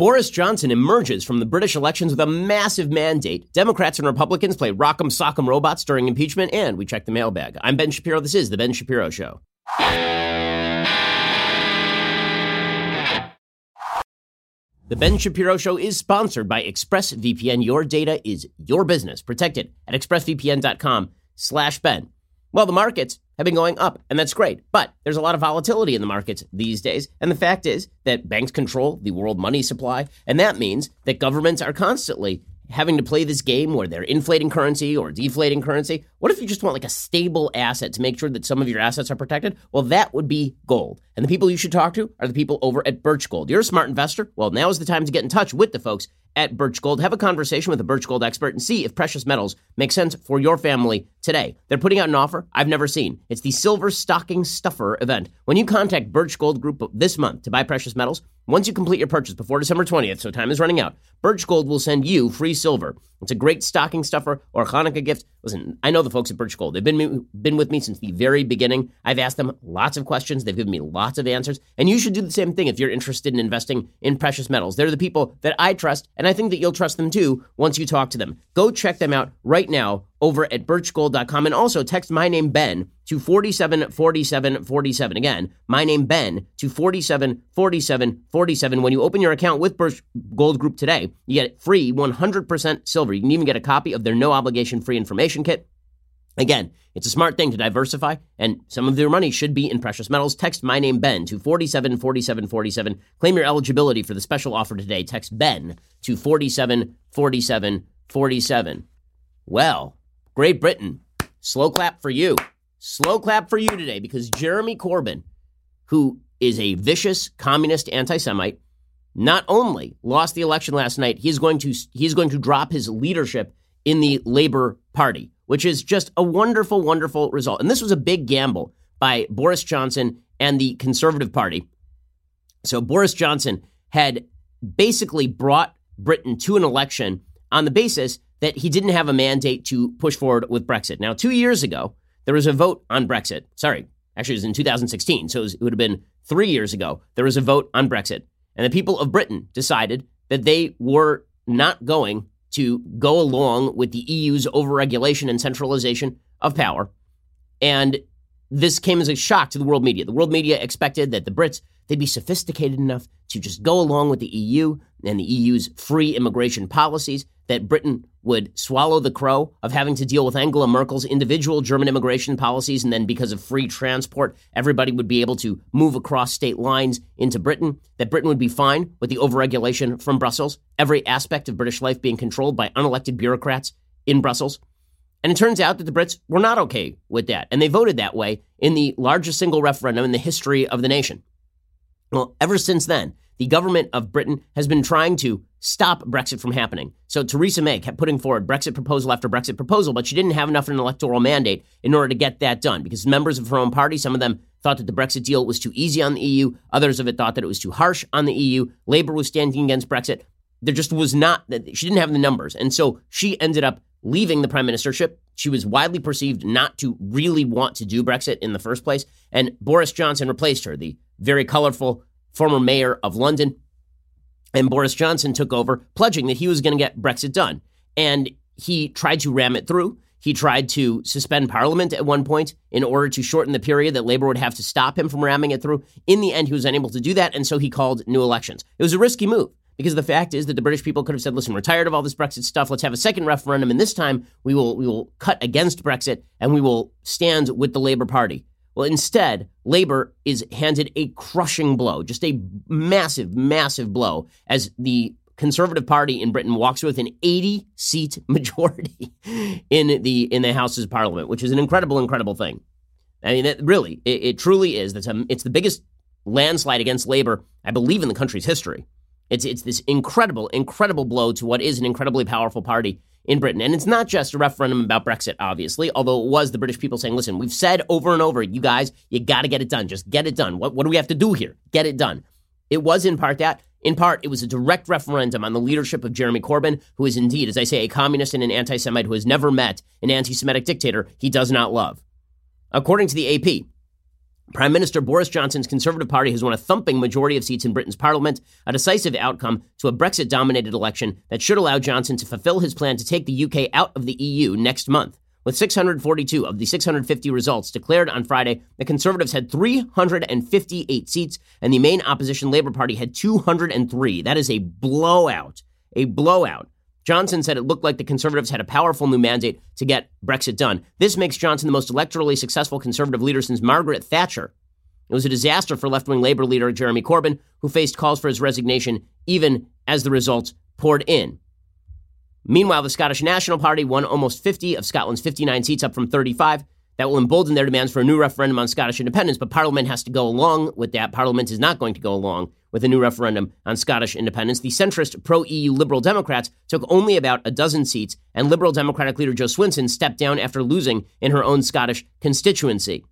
Boris Johnson emerges from the British elections with a massive mandate. Democrats and Republicans play rock'em sock'em robots during impeachment, and we check the mailbag. I'm Ben Shapiro. This is The Ben Shapiro Show. The Ben Shapiro Show is sponsored by ExpressVPN. Your data is your business. Protect it at expressvpn.com slash Ben. Well, the markets have been going up, and that's great. But there's a lot of volatility in the markets these days. And the fact is that banks control the world money supply. And that means that governments are constantly having to play this game where they're inflating currency or deflating currency. What if you just want like a stable asset to make sure that some of your assets are protected? Well, that would be gold. And the people you should talk to are the people over at Birch Gold. You're a smart investor? Well, now is the time to get in touch with the folks at Birch Gold. Have a conversation with a Birch Gold expert and see if precious metals make sense for your family today. They're putting out an offer I've never seen. It's the Silver Stocking Stuffer event. When you contact Birch Gold Group this month to buy precious metals, once you complete your purchase before December 20th, so time is running out, Birch Gold will send you free silver. It's a great stocking stuffer or Hanukkah gift. Listen, I know the folks at Birch Gold. They've been been with me since the very beginning. I've asked them lots of questions. They've given me lots of answers. And you should do the same thing if you're interested in investing in precious metals. They're the people that I trust, and I think that you'll trust them too once you talk to them. Go check them out right now over at birchgold.com and also text my name Ben to 474747. Again, my name Ben to 474747. When you open your account with Birch Gold Group today, you get free 100% silver. You can even get a copy of their no obligation free information kit. Again, it's a smart thing to diversify, and some of your money should be in precious metals. Text my name Ben to 474747. Claim your eligibility for the special offer today. Text Ben to 474747. Well, Great Britain, slow clap for you. Slow clap for you today because Jeremy Corbyn, who is a vicious communist anti Semite, not only lost the election last night, he's going to he's going to drop his leadership in the Labour Party, which is just a wonderful, wonderful result. And this was a big gamble by Boris Johnson and the Conservative Party. So Boris Johnson had basically brought Britain to an election on the basis that he didn't have a mandate to push forward with Brexit. Now, two years ago, there was a vote on Brexit. Sorry, actually, it was in 2016. So it, was, it would have been three years ago. There was a vote on Brexit. And the people of Britain decided that they were not going to go along with the EU's overregulation and centralization of power. And this came as a shock to the world media. The world media expected that the Brits they'd be sophisticated enough to just go along with the EU and the EU's free immigration policies that Britain would swallow the crow of having to deal with Angela Merkel's individual German immigration policies, and then because of free transport, everybody would be able to move across state lines into Britain, that Britain would be fine with the overregulation from Brussels, every aspect of British life being controlled by unelected bureaucrats in Brussels. And it turns out that the Brits were not okay with that, and they voted that way in the largest single referendum in the history of the nation. Well, ever since then, the government of Britain has been trying to stop Brexit from happening. So Theresa May kept putting forward Brexit proposal after Brexit proposal, but she didn't have enough of an electoral mandate in order to get that done because members of her own party, some of them thought that the Brexit deal was too easy on the EU, others of it thought that it was too harsh on the EU. Labour was standing against Brexit. There just was not that she didn't have the numbers. And so she ended up leaving the prime ministership. She was widely perceived not to really want to do Brexit in the first place, and Boris Johnson replaced her, the very colorful former mayor of London. And Boris Johnson took over, pledging that he was going to get Brexit done. And he tried to ram it through. He tried to suspend parliament at one point in order to shorten the period that Labour would have to stop him from ramming it through. In the end, he was unable to do that, and so he called new elections. It was a risky move because the fact is that the British people could have said, "Listen, we're tired of all this Brexit stuff. Let's have a second referendum, and this time we will we will cut against Brexit and we will stand with the Labour Party." Well, instead, Labor is handed a crushing blow, just a massive, massive blow, as the Conservative Party in Britain walks with an 80 seat majority in the in the House's of Parliament, which is an incredible, incredible thing. I mean, it, really, it, it, truly is. That's a, it's the biggest landslide against Labor, I believe, in the country's history. It's it's this incredible, incredible blow to what is an incredibly powerful party in Britain. And it's not just a referendum about Brexit, obviously, although it was the British people saying, listen, we've said over and over, you guys, you got to get it done. Just get it done. What, what do we have to do here? Get it done. It was in part that. In part, it was a direct referendum on the leadership of Jeremy Corbyn, who is indeed, as I say, a communist and an anti Semite who has never met an anti Semitic dictator he does not love. According to the AP, Prime Minister Boris Johnson's Conservative Party has won a thumping majority of seats in Britain's parliament, a decisive outcome to a Brexit dominated election that should allow Johnson to fulfill his plan to take the UK out of the EU next month. With 642 of the 650 results declared on Friday, the Conservatives had 358 seats, and the main opposition Labour Party had 203. That is a blowout. A blowout. Johnson said it looked like the Conservatives had a powerful new mandate to get Brexit done. This makes Johnson the most electorally successful Conservative leader since Margaret Thatcher. It was a disaster for left wing Labour leader Jeremy Corbyn, who faced calls for his resignation even as the results poured in. Meanwhile, the Scottish National Party won almost 50 of Scotland's 59 seats, up from 35. That will embolden their demands for a new referendum on Scottish independence, but Parliament has to go along with that. Parliament is not going to go along with a new referendum on Scottish independence. The centrist pro EU Liberal Democrats took only about a dozen seats, and Liberal Democratic leader Jo Swinson stepped down after losing in her own Scottish constituency.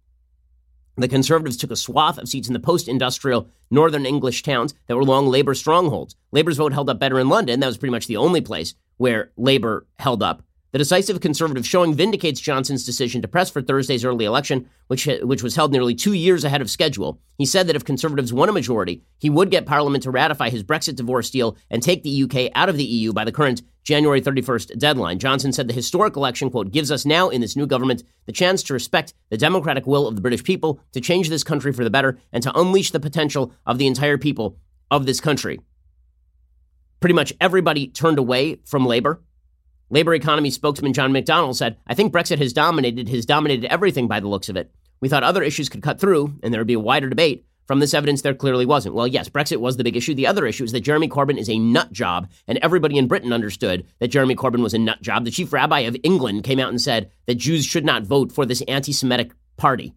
The Conservatives took a swath of seats in the post industrial northern English towns that were long Labour strongholds. Labour's vote held up better in London. That was pretty much the only place where Labour held up. The decisive conservative showing vindicates Johnson's decision to press for Thursday's early election, which, which was held nearly two years ahead of schedule. He said that if conservatives won a majority, he would get Parliament to ratify his Brexit divorce deal and take the UK out of the EU by the current January 31st deadline. Johnson said the historic election, quote, gives us now in this new government the chance to respect the democratic will of the British people, to change this country for the better, and to unleash the potential of the entire people of this country. Pretty much everybody turned away from Labour Labor economy spokesman John McDonnell said, I think Brexit has dominated, has dominated everything by the looks of it. We thought other issues could cut through and there would be a wider debate. From this evidence, there clearly wasn't. Well, yes, Brexit was the big issue. The other issue is that Jeremy Corbyn is a nut job, and everybody in Britain understood that Jeremy Corbyn was a nut job. The chief rabbi of England came out and said that Jews should not vote for this anti Semitic party.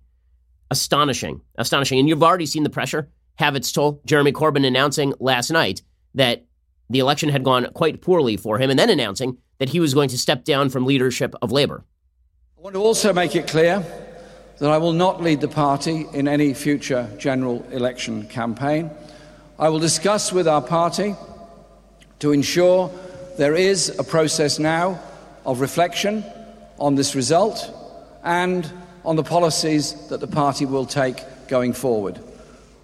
Astonishing. Astonishing. And you've already seen the pressure have its toll. Jeremy Corbyn announcing last night that the election had gone quite poorly for him, and then announcing that he was going to step down from leadership of Labour. I want to also make it clear that I will not lead the party in any future general election campaign. I will discuss with our party to ensure there is a process now of reflection on this result and on the policies that the party will take going forward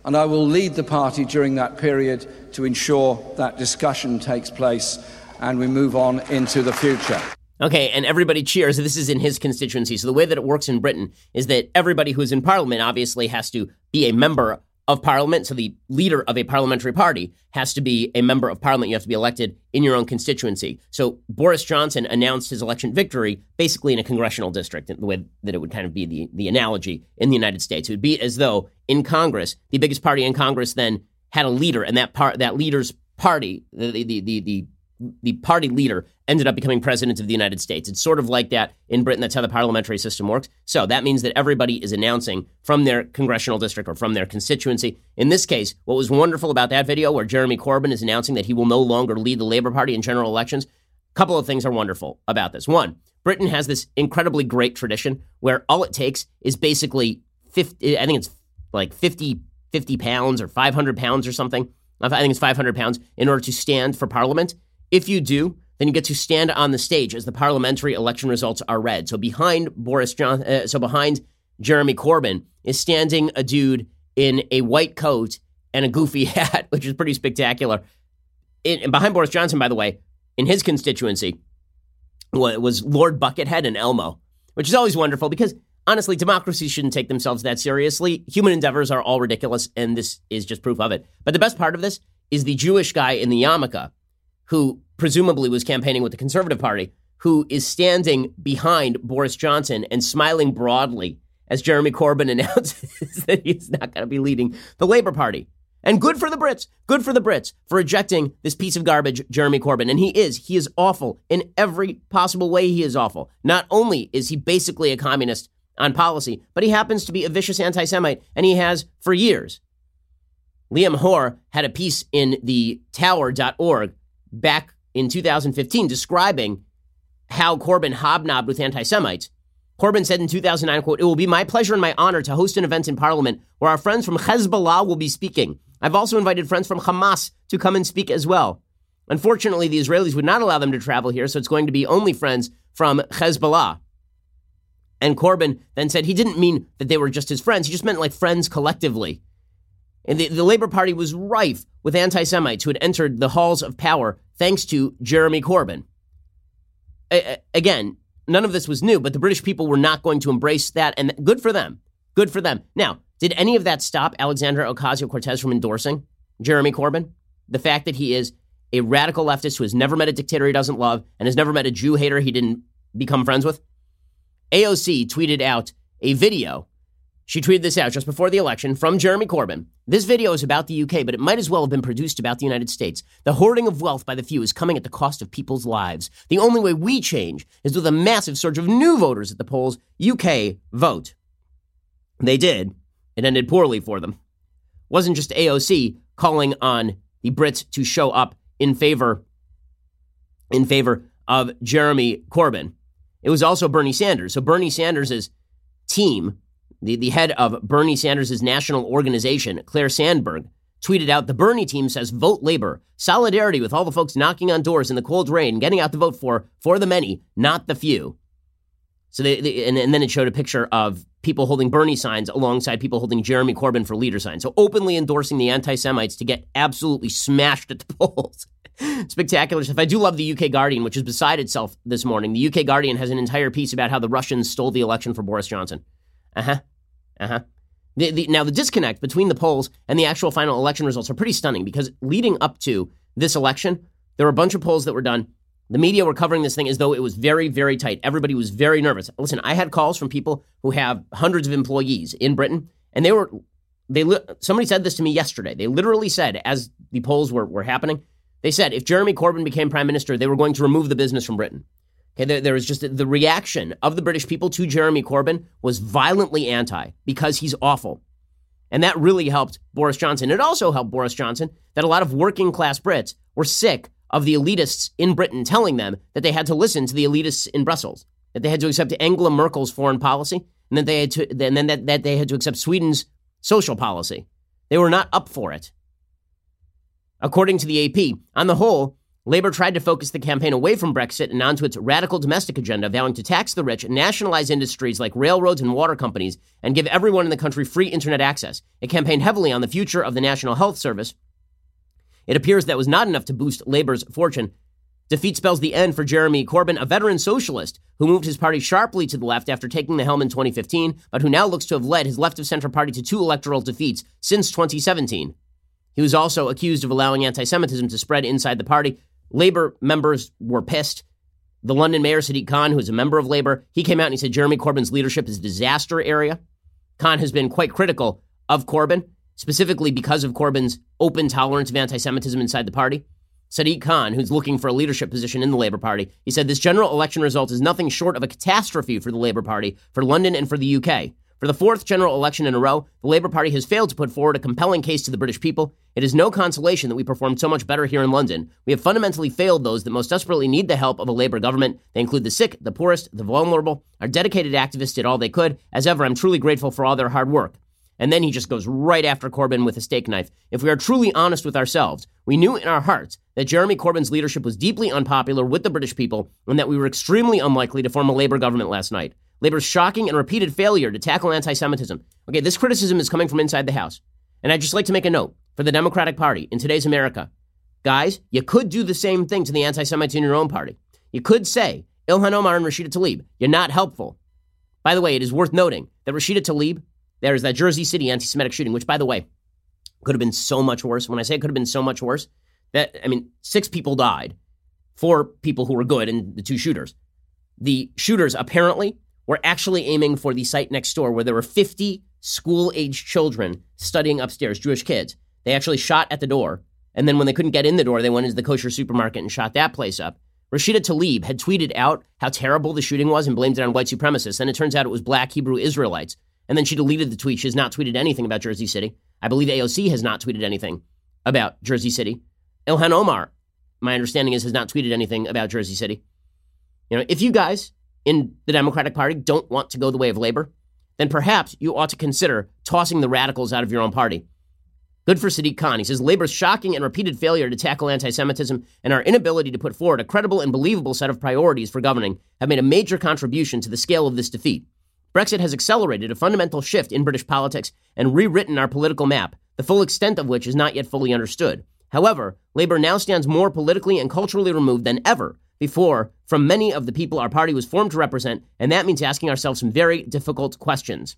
and I will lead the party during that period to ensure that discussion takes place and we move on into the future. Okay, and everybody cheers. This is in his constituency. So the way that it works in Britain is that everybody who's in parliament obviously has to be a member of parliament. So the leader of a parliamentary party has to be a member of parliament. You have to be elected in your own constituency. So Boris Johnson announced his election victory basically in a congressional district, the way that it would kind of be the, the analogy in the United States. It would be as though in Congress, the biggest party in Congress then had a leader, and that part that leader's party, the the the, the the party leader ended up becoming president of the United States. It's sort of like that in Britain. That's how the parliamentary system works. So that means that everybody is announcing from their congressional district or from their constituency. In this case, what was wonderful about that video where Jeremy Corbyn is announcing that he will no longer lead the Labour Party in general elections, a couple of things are wonderful about this. One, Britain has this incredibly great tradition where all it takes is basically 50, I think it's like 50, 50 pounds or 500 pounds or something. I think it's 500 pounds in order to stand for parliament. If you do, then you get to stand on the stage as the parliamentary election results are read. So behind Boris John, uh, so behind Jeremy Corbyn is standing a dude in a white coat and a goofy hat, which is pretty spectacular. It, and behind Boris Johnson, by the way, in his constituency, was Lord Buckethead and Elmo, which is always wonderful because honestly, democracies shouldn't take themselves that seriously. Human endeavors are all ridiculous, and this is just proof of it. But the best part of this is the Jewish guy in the yarmulke who presumably was campaigning with the Conservative Party, who is standing behind Boris Johnson and smiling broadly as Jeremy Corbyn announces that he's not going to be leading the Labour Party. And good for the Brits, good for the Brits for rejecting this piece of garbage, Jeremy Corbyn. And he is, he is awful in every possible way. He is awful. Not only is he basically a communist on policy, but he happens to be a vicious anti Semite, and he has for years. Liam Hoare had a piece in the tower.org back in 2015 describing how Corbyn hobnobbed with anti Semites. Corbyn said in 2009, quote, It will be my pleasure and my honor to host an event in Parliament where our friends from Hezbollah will be speaking. I've also invited friends from Hamas to come and speak as well. Unfortunately, the Israelis would not allow them to travel here, so it's going to be only friends from Hezbollah. And Corbyn then said he didn't mean that they were just his friends. He just meant like friends collectively. And the, the Labour Party was rife with anti Semites who had entered the halls of power thanks to Jeremy Corbyn. A- again, none of this was new, but the British people were not going to embrace that. And good for them. Good for them. Now, did any of that stop Alexandria Ocasio Cortez from endorsing Jeremy Corbyn? The fact that he is a radical leftist who has never met a dictator he doesn't love and has never met a Jew hater he didn't become friends with? AOC tweeted out a video. She tweeted this out just before the election from Jeremy Corbyn. This video is about the UK, but it might as well have been produced about the United States. The hoarding of wealth by the few is coming at the cost of people's lives. The only way we change is with a massive surge of new voters at the polls. UK, vote. They did. It ended poorly for them. Wasn't just AOC calling on the Brits to show up in favor in favor of Jeremy Corbyn. It was also Bernie Sanders. So Bernie Sanders' team, the, the head of Bernie Sanders' national organization, Claire Sandberg, tweeted out the Bernie team says vote labor, solidarity with all the folks knocking on doors in the cold rain, getting out to vote for for the many, not the few. So they, they and, and then it showed a picture of people holding Bernie signs alongside people holding Jeremy Corbyn for leader signs. So openly endorsing the anti-Semites to get absolutely smashed at the polls. Spectacular stuff. I do love the UK Guardian, which is beside itself this morning. The UK Guardian has an entire piece about how the Russians stole the election for Boris Johnson. Uh huh. Uh huh. The, the, now, the disconnect between the polls and the actual final election results are pretty stunning because leading up to this election, there were a bunch of polls that were done. The media were covering this thing as though it was very, very tight. Everybody was very nervous. Listen, I had calls from people who have hundreds of employees in Britain, and they were, they, somebody said this to me yesterday. They literally said, as the polls were, were happening, they said if Jeremy Corbyn became prime minister, they were going to remove the business from Britain. There, there was just the reaction of the British people to Jeremy Corbyn was violently anti because he's awful. And that really helped Boris Johnson. It also helped Boris Johnson that a lot of working class Brits were sick of the elitists in Britain telling them that they had to listen to the elitists in Brussels, that they had to accept Angela Merkel's foreign policy, and that they had to, and then that, that they had to accept Sweden's social policy. They were not up for it. According to the AP, on the whole, Labour tried to focus the campaign away from Brexit and onto its radical domestic agenda, vowing to tax the rich, nationalize industries like railroads and water companies, and give everyone in the country free internet access. It campaigned heavily on the future of the National Health Service. It appears that was not enough to boost Labour's fortune. Defeat spells the end for Jeremy Corbyn, a veteran socialist who moved his party sharply to the left after taking the helm in 2015, but who now looks to have led his left of center party to two electoral defeats since 2017. He was also accused of allowing anti Semitism to spread inside the party. Labor members were pissed. The London mayor, Sadiq Khan, who is a member of Labor, he came out and he said Jeremy Corbyn's leadership is a disaster area. Khan has been quite critical of Corbyn, specifically because of Corbyn's open tolerance of anti Semitism inside the party. Sadiq Khan, who's looking for a leadership position in the Labour Party, he said this general election result is nothing short of a catastrophe for the Labour Party, for London, and for the UK. For the fourth general election in a row, the Labour Party has failed to put forward a compelling case to the British people. It is no consolation that we performed so much better here in London. We have fundamentally failed those that most desperately need the help of a Labour government. They include the sick, the poorest, the vulnerable. Our dedicated activists did all they could. As ever, I'm truly grateful for all their hard work. And then he just goes right after Corbyn with a steak knife. If we are truly honest with ourselves, we knew in our hearts that Jeremy Corbyn's leadership was deeply unpopular with the British people and that we were extremely unlikely to form a Labour government last night. Labor's shocking and repeated failure to tackle anti Semitism. Okay, this criticism is coming from inside the House. And I'd just like to make a note for the Democratic Party in today's America. Guys, you could do the same thing to the anti Semites in your own party. You could say, Ilhan Omar and Rashida Tlaib, you're not helpful. By the way, it is worth noting that Rashida Tlaib, there's that Jersey City anti Semitic shooting, which, by the way, could have been so much worse. When I say it could have been so much worse, that, I mean, six people died, four people who were good, and the two shooters. The shooters apparently were actually aiming for the site next door where there were 50 school age children studying upstairs, Jewish kids. They actually shot at the door. And then when they couldn't get in the door, they went into the kosher supermarket and shot that place up. Rashida Tlaib had tweeted out how terrible the shooting was and blamed it on white supremacists. And it turns out it was black Hebrew Israelites. And then she deleted the tweet. She has not tweeted anything about Jersey City. I believe AOC has not tweeted anything about Jersey City. Ilhan Omar, my understanding is, has not tweeted anything about Jersey City. You know, if you guys in the Democratic Party don't want to go the way of labor, then perhaps you ought to consider tossing the radicals out of your own party. Good for Sadiq Khan. He says Labor's shocking and repeated failure to tackle anti Semitism and our inability to put forward a credible and believable set of priorities for governing have made a major contribution to the scale of this defeat. Brexit has accelerated a fundamental shift in British politics and rewritten our political map, the full extent of which is not yet fully understood. However, Labour now stands more politically and culturally removed than ever before from many of the people our party was formed to represent, and that means asking ourselves some very difficult questions.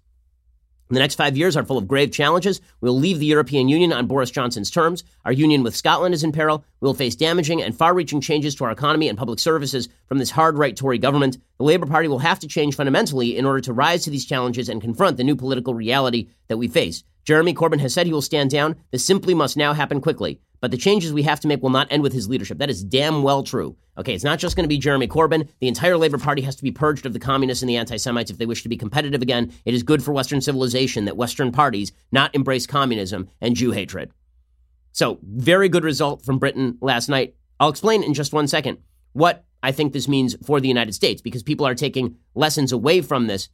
The next five years are full of grave challenges. We'll leave the European Union on Boris Johnson's terms. Our union with Scotland is in peril. We'll face damaging and far reaching changes to our economy and public services from this hard right Tory government. The Labour Party will have to change fundamentally in order to rise to these challenges and confront the new political reality that we face. Jeremy Corbyn has said he will stand down. This simply must now happen quickly. But the changes we have to make will not end with his leadership. That is damn well true. Okay, it's not just going to be Jeremy Corbyn. The entire Labour Party has to be purged of the communists and the anti Semites if they wish to be competitive again. It is good for Western civilization that Western parties not embrace communism and Jew hatred. So, very good result from Britain last night. I'll explain in just one second what I think this means for the United States because people are taking lessons away from this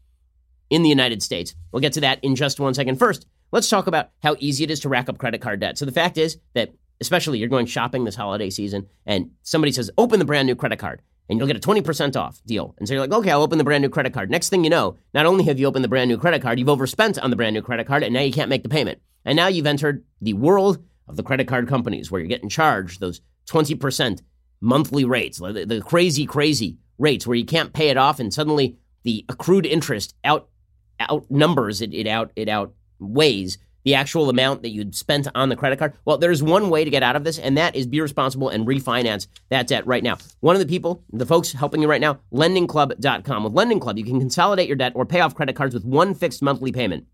in the United States. We'll get to that in just one second. First, let's talk about how easy it is to rack up credit card debt. So, the fact is that especially you're going shopping this holiday season and somebody says, open the brand new credit card and you'll get a 20% off deal. And so you're like, okay, I'll open the brand new credit card. Next thing you know, not only have you opened the brand new credit card, you've overspent on the brand new credit card and now you can't make the payment. And now you've entered the world of the credit card companies where you're getting charged those 20% monthly rates, the, crazy, crazy rates where you can't pay it off and suddenly the accrued interest out outnumbers it, it out it outweighs the actual amount that you'd spent on the credit card? Well, there's one way to get out of this, and that is be responsible and refinance that debt right now. One of the people, the folks helping you right now, lendingclub.com. With Lending Club, you can consolidate your debt or pay off credit cards with one fixed monthly payment.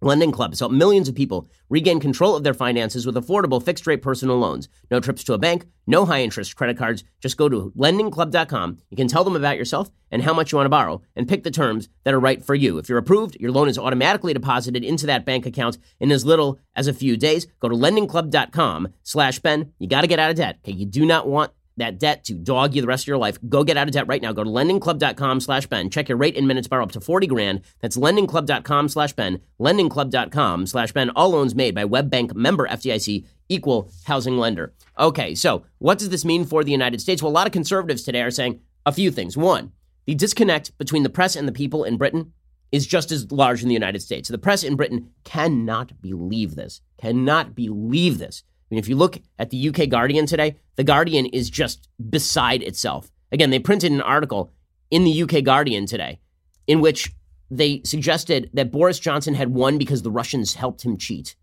Lending Club has helped millions of people regain control of their finances with affordable fixed rate personal loans. No trips to a bank, no high interest credit cards. Just go to lendingclub.com. You can tell them about yourself and how much you want to borrow and pick the terms that are right for you. If you're approved, your loan is automatically deposited into that bank account in as little as a few days. Go to lendingclub.com slash Ben. You got to get out of debt. Okay, you do not want that debt to dog you the rest of your life. Go get out of debt right now. Go to lendingclub.com slash Ben. Check your rate in minutes, borrow up to 40 grand. That's lendingclub.com slash Ben. Lendingclub.com slash Ben. All loans made by WebBank member FDIC equal housing lender. Okay, so what does this mean for the United States? Well, a lot of conservatives today are saying a few things. One, the disconnect between the press and the people in Britain is just as large in the United States. The press in Britain cannot believe this, cannot believe this. Mean, if you look at the UK Guardian today, the Guardian is just beside itself. Again, they printed an article in the UK Guardian today in which they suggested that Boris Johnson had won because the Russians helped him cheat.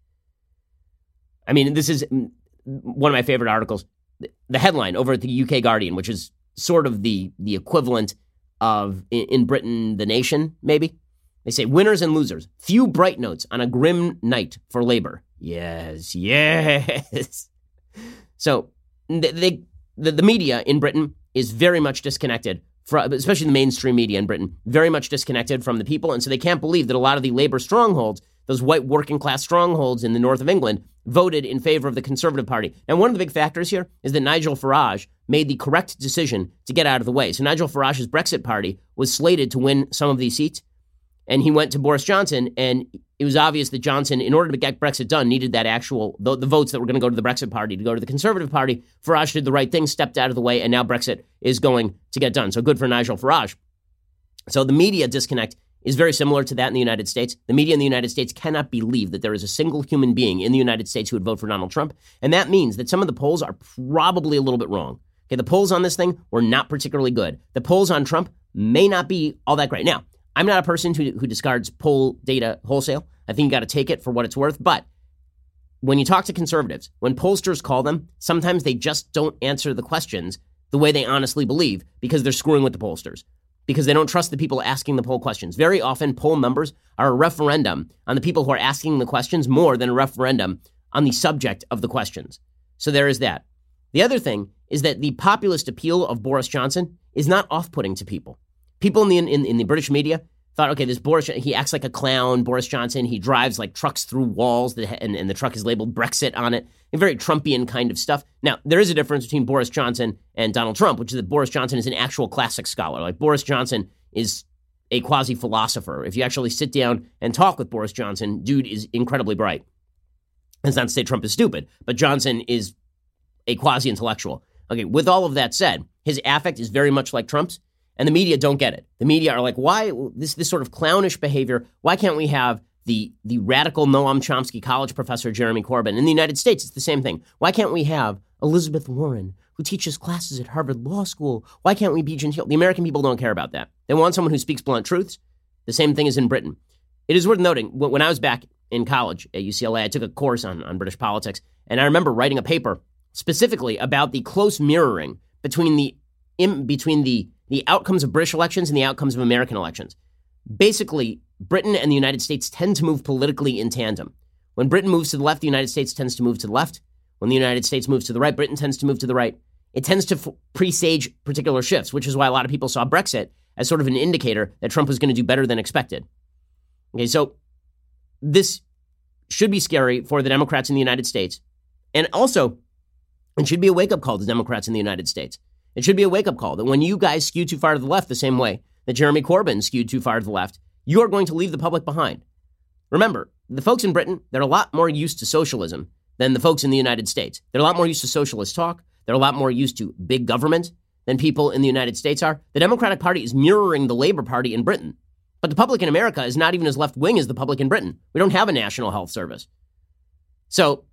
I mean, this is one of my favorite articles. The headline over at the UK Guardian, which is sort of the the equivalent of in Britain, the Nation, maybe. They say winners and losers. Few bright notes on a grim night for labor. Yes, yes. So they, the, the media in Britain is very much disconnected, from, especially the mainstream media in Britain, very much disconnected from the people. And so they can't believe that a lot of the labor strongholds, those white working class strongholds in the north of England, voted in favor of the Conservative Party. And one of the big factors here is that Nigel Farage made the correct decision to get out of the way. So Nigel Farage's Brexit party was slated to win some of these seats and he went to Boris Johnson, and it was obvious that Johnson, in order to get Brexit done, needed that actual the, the votes that were going to go to the Brexit Party to go to the Conservative Party. Farage did the right thing, stepped out of the way, and now Brexit is going to get done. So good for Nigel Farage. So the media disconnect is very similar to that in the United States. The media in the United States cannot believe that there is a single human being in the United States who would vote for Donald Trump, and that means that some of the polls are probably a little bit wrong. Okay, the polls on this thing were not particularly good. The polls on Trump may not be all that great. Now, I'm not a person who, who discards poll data wholesale. I think you got to take it for what it's worth. But when you talk to conservatives, when pollsters call them, sometimes they just don't answer the questions the way they honestly believe because they're screwing with the pollsters, because they don't trust the people asking the poll questions. Very often, poll numbers are a referendum on the people who are asking the questions more than a referendum on the subject of the questions. So there is that. The other thing is that the populist appeal of Boris Johnson is not off putting to people. People in the in, in the British media thought, okay, this Boris, he acts like a clown, Boris Johnson. He drives like trucks through walls, that, and, and the truck is labeled Brexit on it. A very Trumpian kind of stuff. Now, there is a difference between Boris Johnson and Donald Trump, which is that Boris Johnson is an actual classic scholar. Like Boris Johnson is a quasi philosopher. If you actually sit down and talk with Boris Johnson, dude is incredibly bright. That's not to say Trump is stupid, but Johnson is a quasi intellectual. Okay, with all of that said, his affect is very much like Trump's. And the media don't get it. The media are like, why this this sort of clownish behavior? Why can't we have the the radical Noam Chomsky college professor Jeremy Corbyn? In the United States, it's the same thing. Why can't we have Elizabeth Warren, who teaches classes at Harvard Law School? Why can't we be genteel? The American people don't care about that. They want someone who speaks blunt truths. The same thing is in Britain. It is worth noting when I was back in college at UCLA, I took a course on, on British politics, and I remember writing a paper specifically about the close mirroring between the between the the outcomes of British elections and the outcomes of American elections. Basically, Britain and the United States tend to move politically in tandem. When Britain moves to the left, the United States tends to move to the left. When the United States moves to the right, Britain tends to move to the right. It tends to f- presage particular shifts, which is why a lot of people saw Brexit as sort of an indicator that Trump was going to do better than expected. Okay, so this should be scary for the Democrats in the United States. And also, it should be a wake up call to Democrats in the United States. It should be a wake up call that when you guys skew too far to the left the same way that Jeremy Corbyn skewed too far to the left, you are going to leave the public behind. Remember, the folks in Britain, they're a lot more used to socialism than the folks in the United States. They're a lot more used to socialist talk. They're a lot more used to big government than people in the United States are. The Democratic Party is mirroring the Labor Party in Britain. But the public in America is not even as left wing as the public in Britain. We don't have a national health service. So,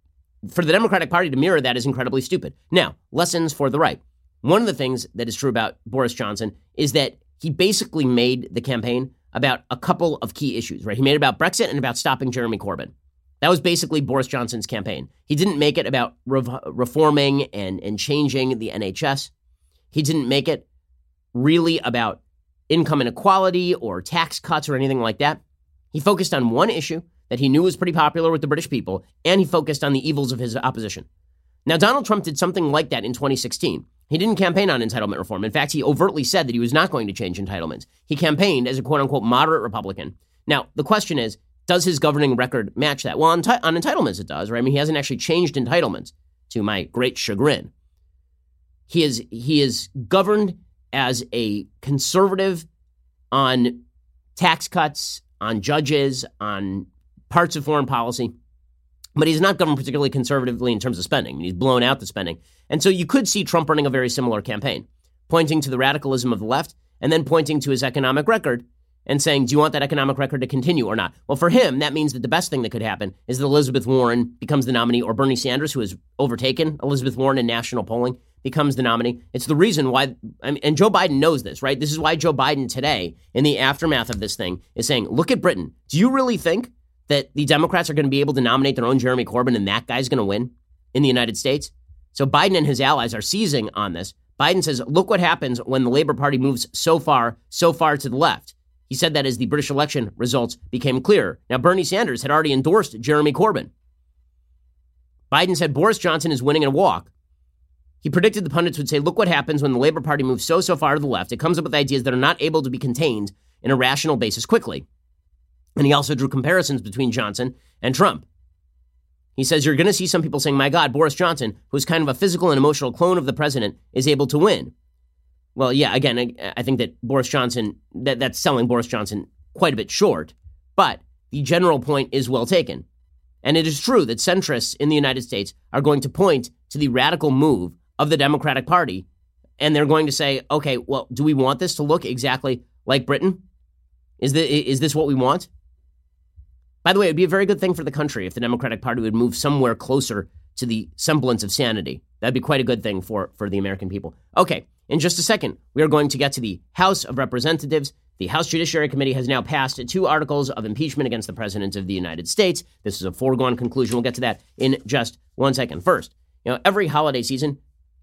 for the Democratic Party to mirror that is incredibly stupid. Now, lessons for the right. One of the things that is true about Boris Johnson is that he basically made the campaign about a couple of key issues, right? He made it about Brexit and about stopping Jeremy Corbyn. That was basically Boris Johnson's campaign. He didn't make it about re- reforming and, and changing the NHS. He didn't make it really about income inequality or tax cuts or anything like that. He focused on one issue that he knew was pretty popular with the British people, and he focused on the evils of his opposition. Now, Donald Trump did something like that in 2016. He didn't campaign on entitlement reform. In fact, he overtly said that he was not going to change entitlements. He campaigned as a quote unquote moderate Republican. Now, the question is, does his governing record match that? Well, on, t- on entitlements, it does, right? I mean, he hasn't actually changed entitlements, to my great chagrin. He is, he is governed as a conservative on tax cuts, on judges, on parts of foreign policy. But he's not governed particularly conservatively in terms of spending. I mean, he's blown out the spending. And so you could see Trump running a very similar campaign, pointing to the radicalism of the left and then pointing to his economic record and saying, Do you want that economic record to continue or not? Well, for him, that means that the best thing that could happen is that Elizabeth Warren becomes the nominee or Bernie Sanders, who has overtaken Elizabeth Warren in national polling, becomes the nominee. It's the reason why, and Joe Biden knows this, right? This is why Joe Biden today, in the aftermath of this thing, is saying, Look at Britain. Do you really think that the Democrats are going to be able to nominate their own Jeremy Corbyn and that guy's going to win in the United States? So Biden and his allies are seizing on this. Biden says, look what happens when the Labor Party moves so far, so far to the left. He said that as the British election results became clearer. Now, Bernie Sanders had already endorsed Jeremy Corbyn. Biden said Boris Johnson is winning in a walk. He predicted the pundits would say, look what happens when the Labor Party moves so, so far to the left. It comes up with ideas that are not able to be contained in a rational basis quickly. And he also drew comparisons between Johnson and Trump. He says you're going to see some people saying, my God, Boris Johnson, who's kind of a physical and emotional clone of the president, is able to win. Well, yeah, again, I, I think that Boris Johnson, that, that's selling Boris Johnson quite a bit short, but the general point is well taken. And it is true that centrists in the United States are going to point to the radical move of the Democratic Party, and they're going to say, okay, well, do we want this to look exactly like Britain? Is, the, is this what we want? By the way, it would be a very good thing for the country if the Democratic Party would move somewhere closer to the semblance of sanity. That'd be quite a good thing for, for the American people. Okay, in just a second, we are going to get to the House of Representatives. The House Judiciary Committee has now passed two articles of impeachment against the President of the United States. This is a foregone conclusion. We'll get to that in just one second. First, you know, every holiday season,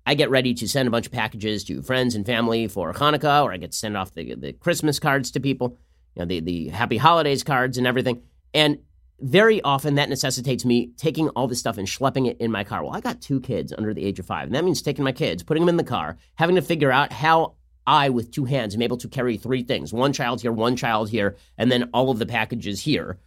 I get ready to send a bunch of packages to friends and family for Hanukkah, or I get to send off the, the Christmas cards to people, you know, the, the Happy Holidays cards and everything. And very often that necessitates me taking all this stuff and schlepping it in my car. Well, I got two kids under the age of five, and that means taking my kids, putting them in the car, having to figure out how I, with two hands, am able to carry three things one child here, one child here, and then all of the packages here.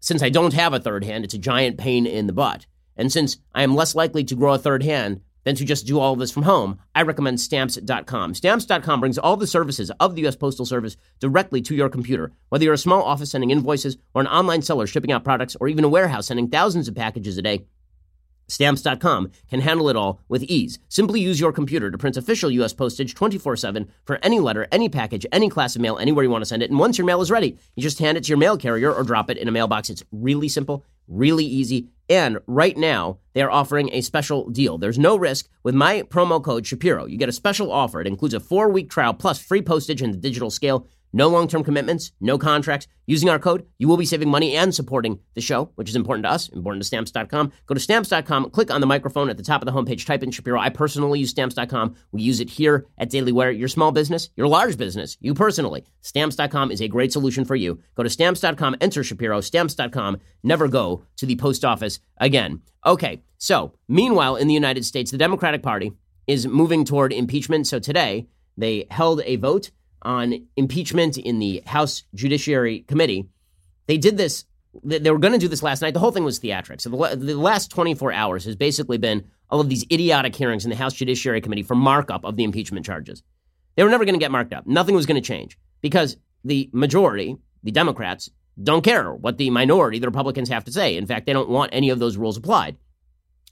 Since I don't have a third hand, it's a giant pain in the butt. And since I am less likely to grow a third hand than to just do all of this from home, I recommend stamps.com. Stamps.com brings all the services of the U.S. Postal Service directly to your computer. Whether you're a small office sending invoices or an online seller shipping out products or even a warehouse sending thousands of packages a day, Stamps.com can handle it all with ease. Simply use your computer to print official U.S. postage 24 7 for any letter, any package, any class of mail, anywhere you want to send it. And once your mail is ready, you just hand it to your mail carrier or drop it in a mailbox. It's really simple, really easy. And right now, they are offering a special deal. There's no risk with my promo code Shapiro. You get a special offer. It includes a four week trial plus free postage and the digital scale. No long term commitments, no contracts. Using our code, you will be saving money and supporting the show, which is important to us, important to stamps.com. Go to stamps.com, click on the microphone at the top of the homepage, type in Shapiro. I personally use stamps.com. We use it here at Daily Wire. Your small business, your large business, you personally. Stamps.com is a great solution for you. Go to stamps.com, enter Shapiro, stamps.com. Never go to the post office again. Okay, so meanwhile, in the United States, the Democratic Party is moving toward impeachment. So today, they held a vote on impeachment in the House Judiciary Committee. They did this, they were going to do this last night. The whole thing was theatrics. So the, the last 24 hours has basically been all of these idiotic hearings in the House Judiciary Committee for markup of the impeachment charges. They were never going to get marked up. Nothing was going to change because the majority, the Democrats, don't care what the minority, the Republicans, have to say. In fact, they don't want any of those rules applied.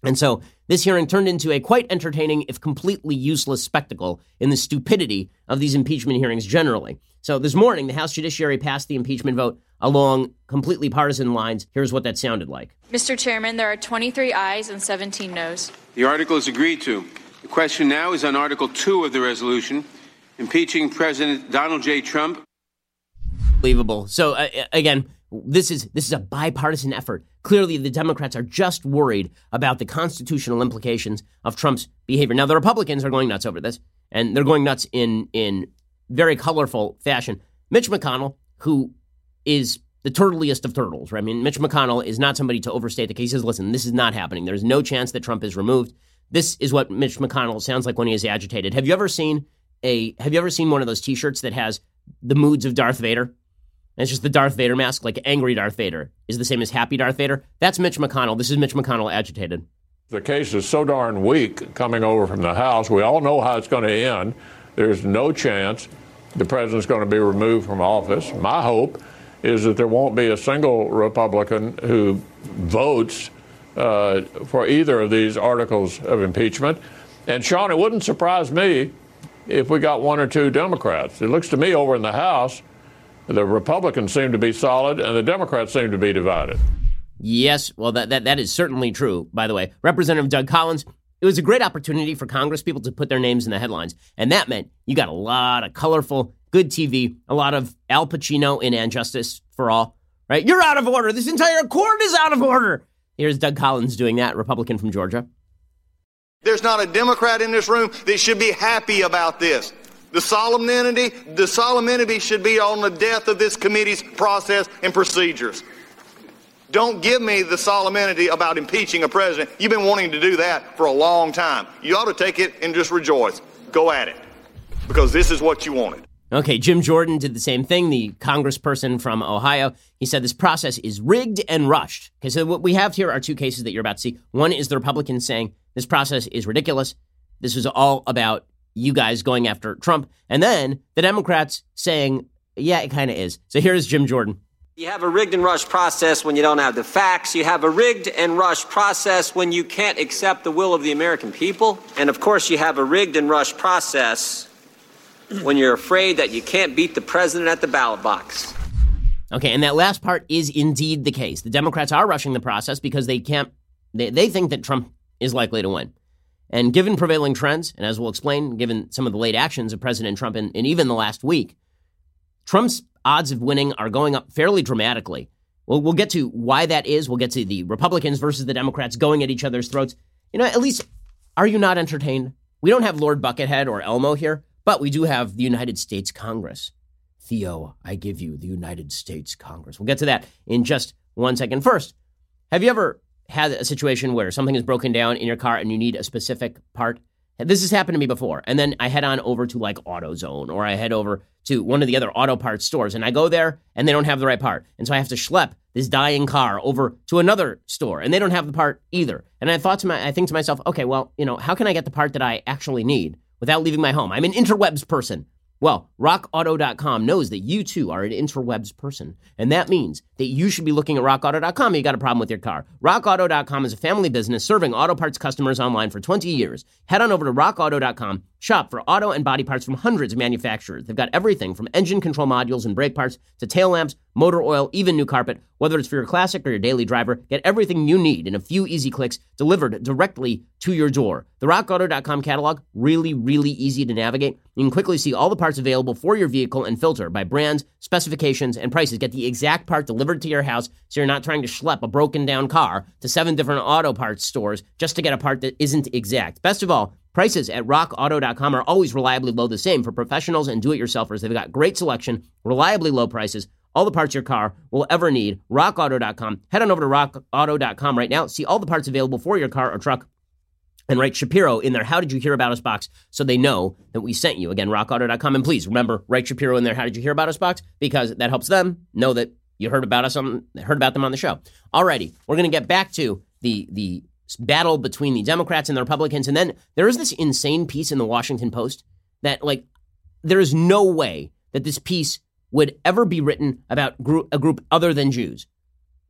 And so this hearing turned into a quite entertaining, if completely useless, spectacle in the stupidity of these impeachment hearings generally. So this morning, the House Judiciary passed the impeachment vote along completely partisan lines. Here's what that sounded like Mr. Chairman, there are 23 ayes and 17 noes. The article is agreed to. The question now is on Article 2 of the resolution impeaching President Donald J. Trump. Believable. So, uh, again, this is this is a bipartisan effort. Clearly, the Democrats are just worried about the constitutional implications of Trump's behavior. Now, the Republicans are going nuts over this, and they're going nuts in in very colorful fashion. Mitch McConnell, who is the turtliest of turtles, right? I mean, Mitch McConnell is not somebody to overstate the case. He says, listen, this is not happening. There's no chance that Trump is removed. This is what Mitch McConnell sounds like when he is agitated. Have you ever seen a have you ever seen one of those t-shirts that has the moods of Darth Vader? And it's just the Darth Vader mask, like angry Darth Vader is the same as happy Darth Vader. That's Mitch McConnell. This is Mitch McConnell agitated. The case is so darn weak coming over from the House. We all know how it's going to end. There's no chance the president's going to be removed from office. My hope is that there won't be a single Republican who votes uh, for either of these articles of impeachment. And Sean, it wouldn't surprise me if we got one or two Democrats. It looks to me over in the House the Republicans seem to be solid, and the Democrats seem to be divided. Yes, well, that, that, that is certainly true, by the way. Representative Doug Collins, it was a great opportunity for Congress people to put their names in the headlines. And that meant you got a lot of colorful, good TV, a lot of Al Pacino in And Justice for All, right? You're out of order. This entire court is out of order. Here's Doug Collins doing that, Republican from Georgia. There's not a Democrat in this room that should be happy about this. The solemnity, the solemnity should be on the death of this committee's process and procedures. Don't give me the solemnity about impeaching a president. You've been wanting to do that for a long time. You ought to take it and just rejoice. Go at it. Because this is what you wanted. Okay, Jim Jordan did the same thing, the congressperson from Ohio. He said this process is rigged and rushed. Okay, so what we have here are two cases that you're about to see. One is the Republicans saying this process is ridiculous. This was all about you guys going after Trump. And then the Democrats saying, yeah, it kind of is. So here's Jim Jordan. You have a rigged and rushed process when you don't have the facts. You have a rigged and rushed process when you can't accept the will of the American people. And of course, you have a rigged and rushed process when you're afraid that you can't beat the president at the ballot box. Okay, and that last part is indeed the case. The Democrats are rushing the process because they can't, they, they think that Trump is likely to win. And given prevailing trends, and as we'll explain, given some of the late actions of President Trump and even the last week, Trump's odds of winning are going up fairly dramatically. We'll, we'll get to why that is. We'll get to the Republicans versus the Democrats going at each other's throats. You know, at least, are you not entertained? We don't have Lord Buckethead or Elmo here, but we do have the United States Congress. Theo, I give you the United States Congress. We'll get to that in just one second. First, have you ever had a situation where something is broken down in your car and you need a specific part. This has happened to me before. And then I head on over to like AutoZone or I head over to one of the other auto parts stores and I go there and they don't have the right part. And so I have to schlep this dying car over to another store and they don't have the part either. And I thought to my I think to myself, okay, well, you know, how can I get the part that I actually need without leaving my home? I'm an interwebs person. Well, rockauto.com knows that you too are an interwebs person, and that means that you should be looking at rockauto.com if you got a problem with your car. Rockauto.com is a family business serving auto parts customers online for 20 years. Head on over to rockauto.com, shop for auto and body parts from hundreds of manufacturers. They've got everything from engine control modules and brake parts to tail lamps, motor oil, even new carpet. Whether it's for your classic or your daily driver, get everything you need in a few easy clicks delivered directly to your door. The rockauto.com catalog, really, really easy to navigate. You can quickly see all the parts available for your vehicle and filter by brands, specifications, and prices. Get the exact part delivered to your house so you're not trying to schlep a broken down car to seven different auto parts stores just to get a part that isn't exact. Best of all, prices at rockauto.com are always reliably low the same for professionals and do it yourselfers. They've got great selection, reliably low prices, all the parts your car will ever need. RockAuto.com. Head on over to RockAuto.com right now. See all the parts available for your car or truck and write Shapiro in there. How did you hear about us box so they know that we sent you? Again, rockauto.com. And please remember, write Shapiro in there. How did you hear about us box? Because that helps them know that you heard about us on heard about them on the show. Alrighty, we're gonna get back to the the battle between the Democrats and the Republicans, and then there is this insane piece in the Washington Post that like there is no way that this piece would ever be written about group, a group other than Jews.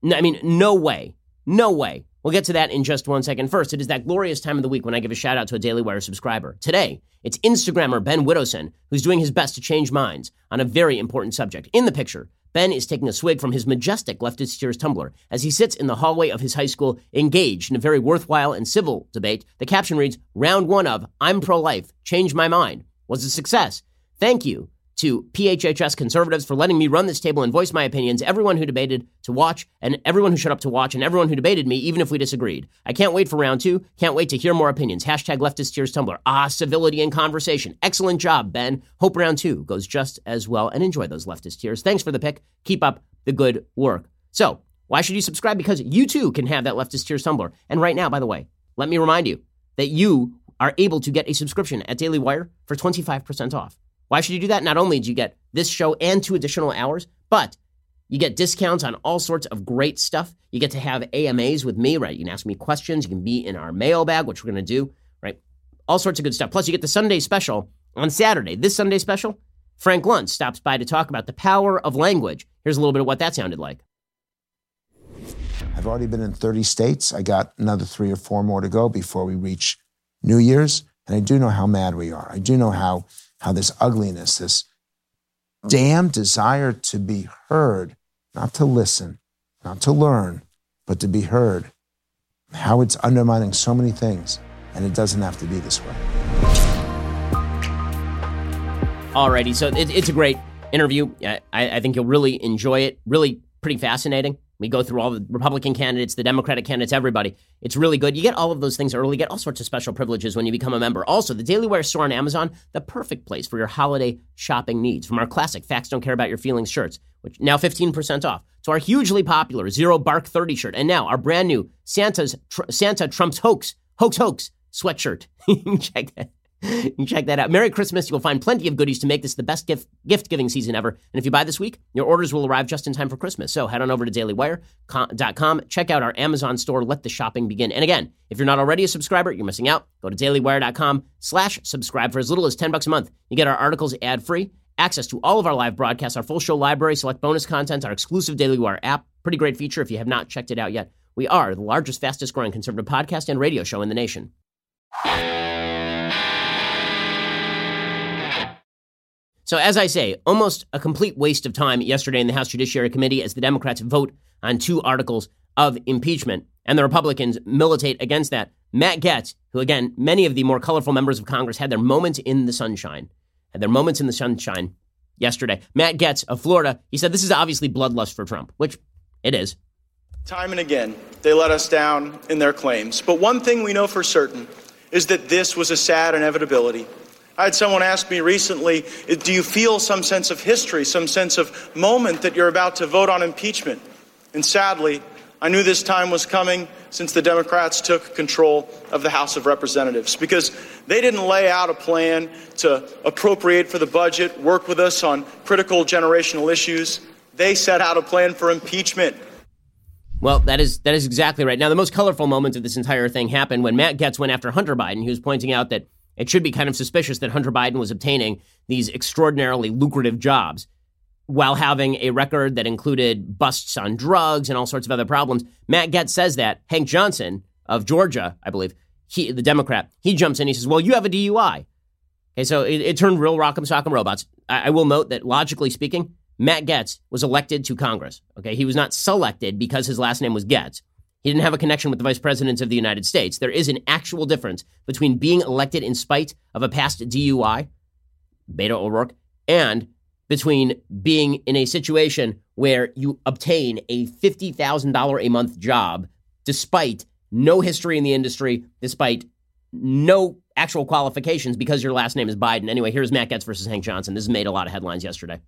I mean, no way, no way. We'll get to that in just one second. First, it is that glorious time of the week when I give a shout out to a Daily Wire subscriber. Today, it's Instagrammer Ben Widdowson who's doing his best to change minds on a very important subject. In the picture, Ben is taking a swig from his majestic leftist tears tumbler as he sits in the hallway of his high school, engaged in a very worthwhile and civil debate. The caption reads, Round one of I'm pro life, change my mind, was a success. Thank you to PHHS conservatives for letting me run this table and voice my opinions, everyone who debated to watch, and everyone who shut up to watch, and everyone who debated me, even if we disagreed. I can't wait for round two. Can't wait to hear more opinions. Hashtag leftist tears tumbler. Ah, civility and conversation. Excellent job, Ben. Hope round two goes just as well, and enjoy those leftist tears. Thanks for the pick. Keep up the good work. So, why should you subscribe? Because you too can have that leftist tears tumbler. And right now, by the way, let me remind you that you are able to get a subscription at Daily Wire for 25% off. Why should you do that? Not only do you get this show and two additional hours, but you get discounts on all sorts of great stuff. You get to have AMAs with me, right? You can ask me questions. You can be in our mailbag, which we're going to do, right? All sorts of good stuff. Plus, you get the Sunday special on Saturday. This Sunday special, Frank Luntz stops by to talk about the power of language. Here's a little bit of what that sounded like. I've already been in 30 states. I got another three or four more to go before we reach New Year's. And I do know how mad we are. I do know how how this ugliness, this damn desire to be heard, not to listen, not to learn, but to be heard, how it's undermining so many things. And it doesn't have to be this way. Alrighty, so it, it's a great interview. I, I think you'll really enjoy it. Really pretty fascinating. We go through all the Republican candidates, the Democratic candidates, everybody. It's really good. You get all of those things early, get all sorts of special privileges when you become a member. Also, the Daily Wire store on Amazon, the perfect place for your holiday shopping needs. From our classic Facts Don't Care About Your Feelings shirts, which now 15% off, to our hugely popular Zero Bark 30 shirt, and now our brand new Santa's tr- Santa Trump's Hoax, Hoax Hoax sweatshirt. Check that you can check that out. Merry Christmas. You'll find plenty of goodies to make this the best gift gift giving season ever. And if you buy this week, your orders will arrive just in time for Christmas. So head on over to dailywire.com, check out our Amazon store, let the shopping begin. And again, if you're not already a subscriber, you're missing out. Go to dailywire.com slash subscribe for as little as 10 bucks a month. You get our articles ad free, access to all of our live broadcasts, our full show library, select bonus content, our exclusive Daily Wire app. Pretty great feature if you have not checked it out yet. We are the largest, fastest growing conservative podcast and radio show in the nation. So, as I say, almost a complete waste of time yesterday in the House Judiciary Committee as the Democrats vote on two articles of impeachment, and the Republicans militate against that. Matt Gaetz, who, again, many of the more colorful members of Congress had their moments in the sunshine, had their moments in the sunshine yesterday. Matt Gaetz of Florida, he said this is obviously bloodlust for Trump, which it is. Time and again, they let us down in their claims. But one thing we know for certain is that this was a sad inevitability I had someone ask me recently, do you feel some sense of history, some sense of moment that you're about to vote on impeachment? And sadly, I knew this time was coming since the Democrats took control of the House of Representatives because they didn't lay out a plan to appropriate for the budget, work with us on critical generational issues. They set out a plan for impeachment. Well, that is that is exactly right. Now, the most colorful moment of this entire thing happened when Matt Gaetz went after Hunter Biden. He was pointing out that It should be kind of suspicious that Hunter Biden was obtaining these extraordinarily lucrative jobs while having a record that included busts on drugs and all sorts of other problems. Matt Gaetz says that. Hank Johnson of Georgia, I believe, he, the Democrat, he jumps in. He says, Well, you have a DUI. Okay, so it, it turned real rock'em sock'em robots. I, I will note that logically speaking, Matt Gaetz was elected to Congress. Okay, he was not selected because his last name was Gaetz. He didn't have a connection with the vice presidents of the United States. There is an actual difference between being elected in spite of a past DUI, Beto O'Rourke, and between being in a situation where you obtain a $50,000 a month job despite no history in the industry, despite no actual qualifications because your last name is Biden. Anyway, here's Matt Gaetz versus Hank Johnson. This made a lot of headlines yesterday.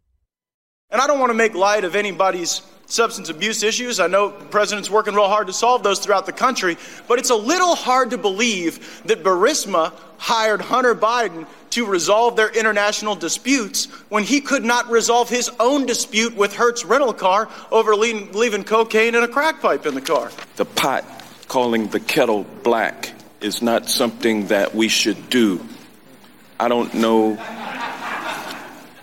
And I don't want to make light of anybody's substance abuse issues. I know the president's working real hard to solve those throughout the country, but it's a little hard to believe that Burisma hired Hunter Biden to resolve their international disputes when he could not resolve his own dispute with Hertz rental car over leaving, leaving cocaine and a crack pipe in the car. The pot calling the kettle black is not something that we should do. I don't know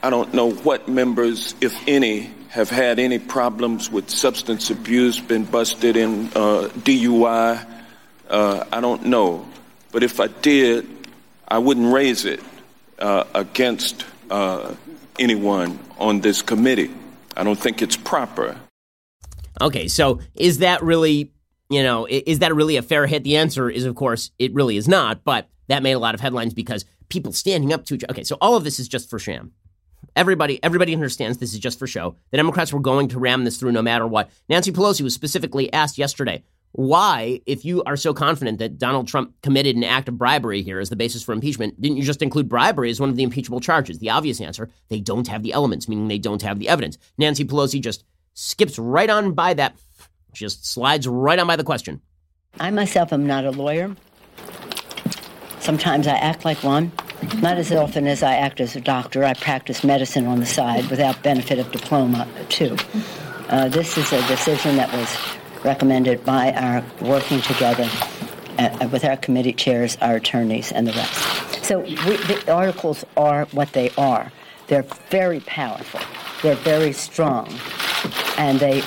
I don't know what members, if any, have had any problems with substance abuse, been busted in uh, DUI. Uh, I don't know. But if I did, I wouldn't raise it uh, against uh, anyone on this committee. I don't think it's proper. Okay, so is that really, you know, is that really a fair hit? The answer is, of course, it really is not, but that made a lot of headlines because people standing up to each Okay, so all of this is just for sham. Everybody, everybody understands this is just for show. The Democrats were going to ram this through no matter what. Nancy Pelosi was specifically asked yesterday, why, if you are so confident that Donald Trump committed an act of bribery here as the basis for impeachment, didn't you just include bribery as one of the impeachable charges? The obvious answer, they don't have the elements, meaning they don't have the evidence. Nancy Pelosi just skips right on by that, just slides right on by the question. I myself am not a lawyer. Sometimes I act like one. Not as often as I act as a doctor. I practice medicine on the side without benefit of diploma, too. Uh, this is a decision that was recommended by our working together uh, with our committee chairs, our attorneys, and the rest. So we, the articles are what they are. They're very powerful. They're very strong, and they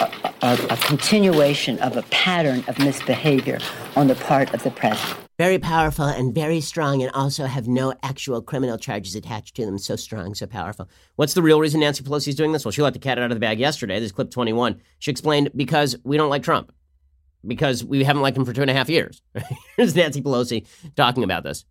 are, are a continuation of a pattern of misbehavior on the part of the president very powerful and very strong and also have no actual criminal charges attached to them. So strong, so powerful. What's the real reason Nancy Pelosi is doing this? Well, she let the cat out of the bag yesterday. This clip 21. She explained because we don't like Trump, because we haven't liked him for two and a half years. Here's Nancy Pelosi talking about this.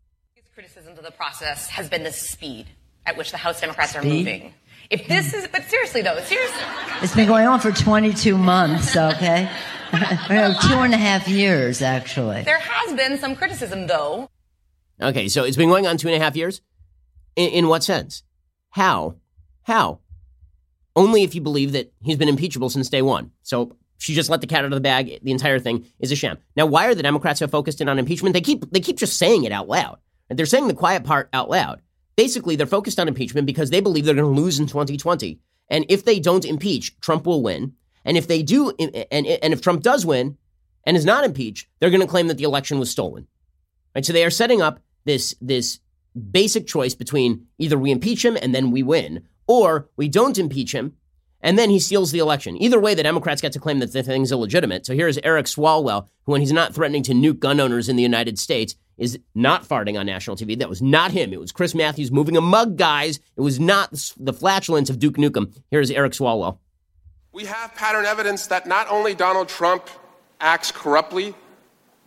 Criticism of the process has been the speed at which the House Democrats speed? are moving. If this is, but seriously though, seriously. It's been going on for 22 months, okay? two and a half years, actually. There has been some criticism, though. Okay, so it's been going on two and a half years? In, in what sense? How? How? Only if you believe that he's been impeachable since day one. So she just let the cat out of the bag. The entire thing is a sham. Now, why are the Democrats so focused in on impeachment? They keep they keep just saying it out loud. They're saying the quiet part out loud. Basically, they're focused on impeachment because they believe they're going to lose in 2020. And if they don't impeach, Trump will win. And if they do, and, and if Trump does win and is not impeached, they're going to claim that the election was stolen. Right? So they are setting up this, this basic choice between either we impeach him and then we win, or we don't impeach him and then he steals the election. Either way, the Democrats get to claim that the thing's illegitimate. So here's Eric Swalwell, who, when he's not threatening to nuke gun owners in the United States, is not farting on national TV. That was not him. It was Chris Matthews moving a mug, guys. It was not the flatulence of Duke Nukem. Here's Eric Swalwell. We have pattern evidence that not only Donald Trump acts corruptly,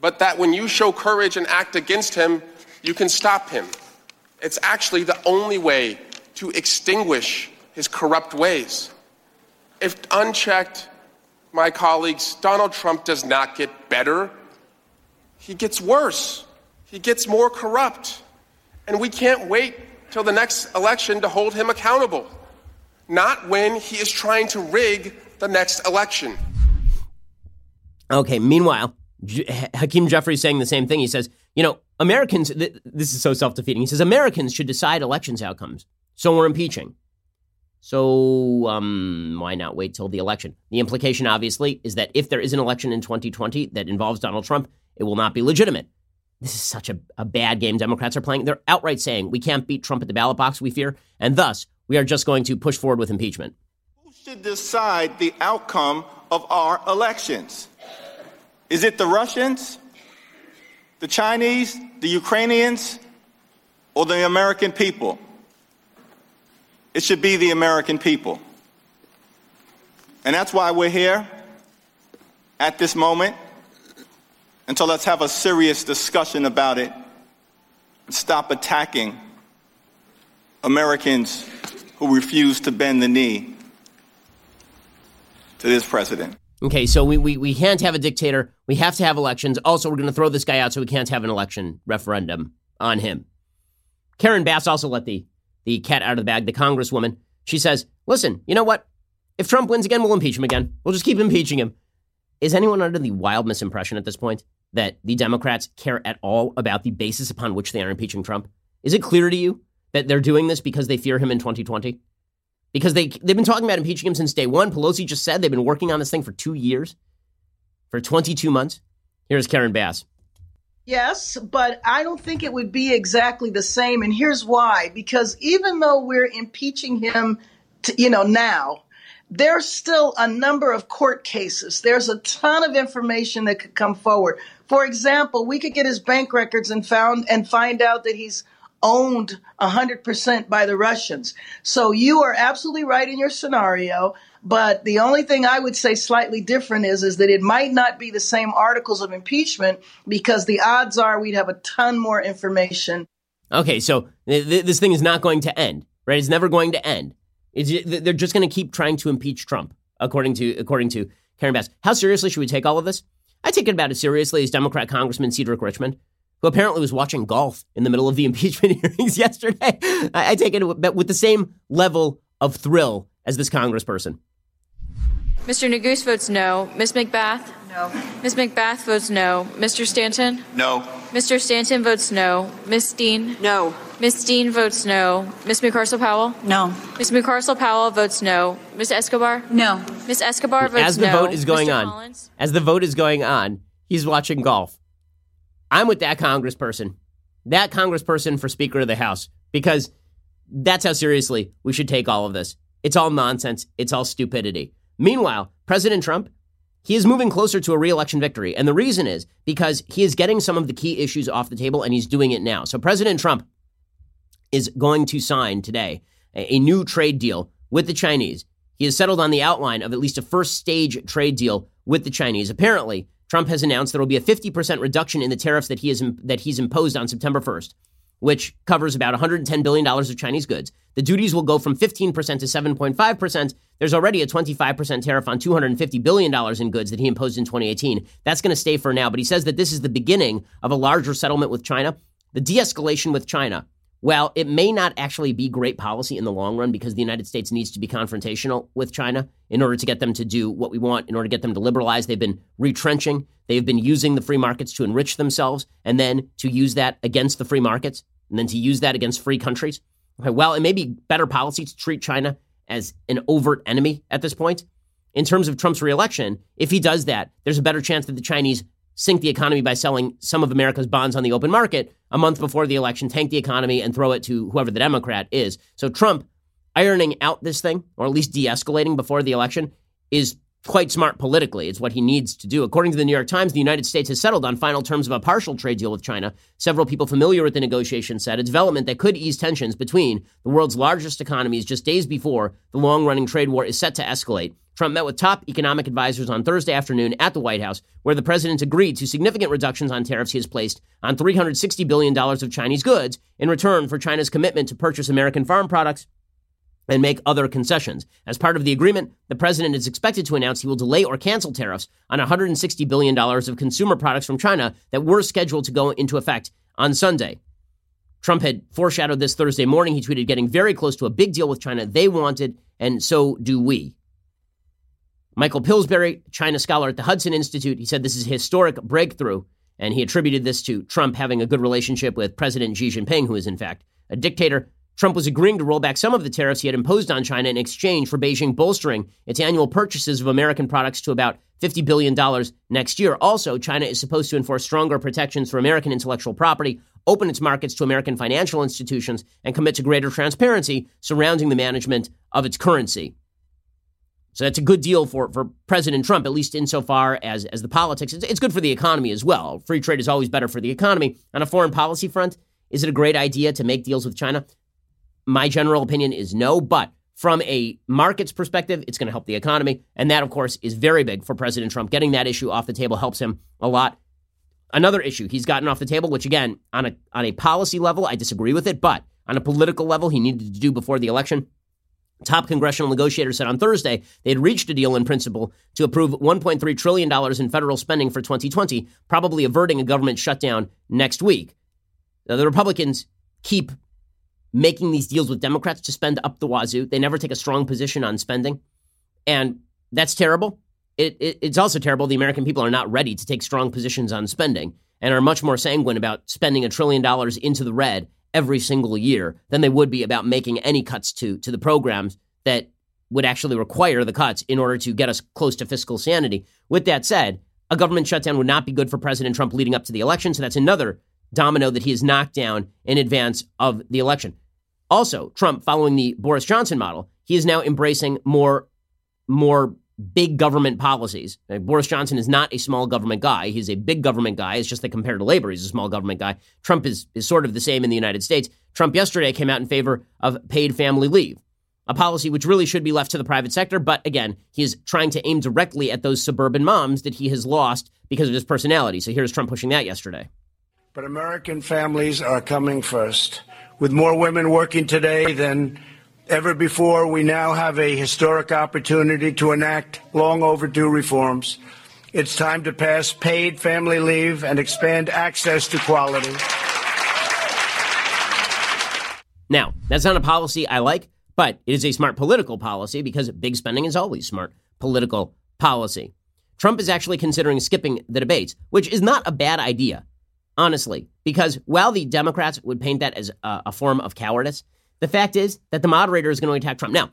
but that when you show courage and act against him, you can stop him. It's actually the only way to extinguish his corrupt ways. If unchecked, my colleagues, Donald Trump does not get better. He gets worse. He gets more corrupt. And we can't wait till the next election to hold him accountable not when he is trying to rig the next election. Okay, meanwhile, Hakeem Jeffries saying the same thing. He says, you know, Americans, th- this is so self defeating. He says, Americans should decide elections outcomes. So we're impeaching. So um, why not wait till the election? The implication, obviously, is that if there is an election in 2020 that involves Donald Trump, it will not be legitimate. This is such a, a bad game Democrats are playing. They're outright saying we can't beat Trump at the ballot box, we fear, and thus we are just going to push forward with impeachment. Who should decide the outcome of our elections? Is it the Russians, the Chinese, the Ukrainians, or the American people? It should be the American people. And that's why we're here at this moment. And so let's have a serious discussion about it. Stop attacking Americans who refused to bend the knee to this president. Okay, so we, we, we can't have a dictator. We have to have elections. Also, we're going to throw this guy out so we can't have an election referendum on him. Karen Bass also let the, the cat out of the bag, the congresswoman. She says, listen, you know what? If Trump wins again, we'll impeach him again. We'll just keep impeaching him. Is anyone under the wild misimpression at this point that the Democrats care at all about the basis upon which they are impeaching Trump? Is it clear to you that they're doing this because they fear him in 2020? Because they, they've been talking about impeaching him since day one. Pelosi just said they've been working on this thing for two years, for 22 months. Here's Karen Bass. Yes, but I don't think it would be exactly the same. And here's why because even though we're impeaching him, to, you know, now, there's still a number of court cases. There's a ton of information that could come forward. For example, we could get his bank records and found and find out that he's owned 100% by the Russians. So you are absolutely right in your scenario. But the only thing I would say slightly different is, is that it might not be the same articles of impeachment because the odds are we'd have a ton more information. Okay, so th- th- this thing is not going to end, right? It's never going to end. It's, they're just going to keep trying to impeach Trump, according to according to Karen Bass. How seriously should we take all of this? I take it about as seriously as Democrat Congressman Cedric Richmond, who apparently was watching golf in the middle of the impeachment hearings yesterday. I, I take it with the same level of thrill as this congressperson. Mr. Neguse votes no. Ms. McBath? No. Ms. McBath votes no. Mr. Stanton? No. Mr. Stanton votes no. Ms. Dean? No. Ms. Dean votes no. Ms. Mucarsel-Powell? No. Ms. Mucarsel-Powell votes no. Ms. Escobar? No. Ms. Escobar votes no. As the no. vote is going Mr. on, Collins? as the vote is going on, he's watching golf. I'm with that congressperson, that congressperson for Speaker of the House, because that's how seriously we should take all of this. It's all nonsense. It's all stupidity. Meanwhile, President Trump, he is moving closer to a reelection victory. And the reason is because he is getting some of the key issues off the table and he's doing it now. So President Trump is going to sign today a, new trade deal with the Chinese. He has settled on the outline of at least a first stage trade deal with the Chinese. Apparently, Trump has announced there will be a 50% reduction in the tariffs that he has that he's imposed on September 1st, which covers about 110 billion dollars of Chinese goods. The duties will go from 15% to 7.5%. There's already a 25% tariff on $250 billion in goods that he imposed in 2018. That's going to stay for now, but he says that this is the beginning of a larger settlement with China. The de escalation with China, well, it may not actually be great policy in the long run because the United States needs to be confrontational with China in order to get them to do what we want, in order to get them to liberalize. They've been retrenching, they've been using the free markets to enrich themselves, and then to use that against the free markets, and then to use that against free countries. Okay, well, it may be better policy to treat China as an overt enemy at this point. In terms of Trump's reelection, if he does that, there's a better chance that the Chinese sink the economy by selling some of America's bonds on the open market a month before the election, tank the economy, and throw it to whoever the Democrat is. So Trump ironing out this thing, or at least de escalating before the election, is quite smart politically. It's what he needs to do. According to the New York Times, the United States has settled on final terms of a partial trade deal with China. Several people familiar with the negotiations said a development that could ease tensions between the world's largest economies just days before the long running trade war is set to escalate. Trump met with top economic advisors on Thursday afternoon at the White House, where the president agreed to significant reductions on tariffs he has placed on $360 billion of Chinese goods in return for China's commitment to purchase American farm products and make other concessions. As part of the agreement, the president is expected to announce he will delay or cancel tariffs on $160 billion of consumer products from China that were scheduled to go into effect on Sunday. Trump had foreshadowed this Thursday morning. He tweeted, getting very close to a big deal with China. They wanted, and so do we. Michael Pillsbury, China scholar at the Hudson Institute, he said this is a historic breakthrough, and he attributed this to Trump having a good relationship with President Xi Jinping, who is in fact a dictator. Trump was agreeing to roll back some of the tariffs he had imposed on China in exchange for Beijing bolstering its annual purchases of American products to about $50 billion next year. Also, China is supposed to enforce stronger protections for American intellectual property, open its markets to American financial institutions, and commit to greater transparency surrounding the management of its currency. So that's a good deal for, for President Trump, at least insofar as, as the politics. It's, it's good for the economy as well. Free trade is always better for the economy. On a foreign policy front, is it a great idea to make deals with China? My general opinion is no, but from a markets perspective, it's going to help the economy. And that, of course, is very big for President Trump. Getting that issue off the table helps him a lot. Another issue he's gotten off the table, which again, on a on a policy level, I disagree with it, but on a political level, he needed to do before the election Top congressional negotiators said on Thursday they had reached a deal in principle to approve $1.3 trillion in federal spending for 2020, probably averting a government shutdown next week. Now, the Republicans keep making these deals with Democrats to spend up the wazoo. They never take a strong position on spending. And that's terrible. It, it, it's also terrible the American people are not ready to take strong positions on spending and are much more sanguine about spending a trillion dollars into the red every single year than they would be about making any cuts to to the programs that would actually require the cuts in order to get us close to fiscal sanity. With that said, a government shutdown would not be good for President Trump leading up to the election, so that's another domino that he has knocked down in advance of the election. Also, Trump, following the Boris Johnson model, he is now embracing more more big government policies. Now, Boris Johnson is not a small government guy. He's a big government guy. It's just that compared to labor, he's a small government guy. Trump is, is sort of the same in the United States. Trump yesterday came out in favor of paid family leave, a policy which really should be left to the private sector. But again, he is trying to aim directly at those suburban moms that he has lost because of his personality. So here's Trump pushing that yesterday. But American families are coming first. With more women working today than ever before, we now have a historic opportunity to enact long overdue reforms. It's time to pass paid family leave and expand access to quality. Now, that's not a policy I like, but it is a smart political policy because big spending is always smart political policy. Trump is actually considering skipping the debates, which is not a bad idea, honestly, because while the Democrats would paint that as a, a form of cowardice, the fact is that the moderator is going to attack Trump. Now,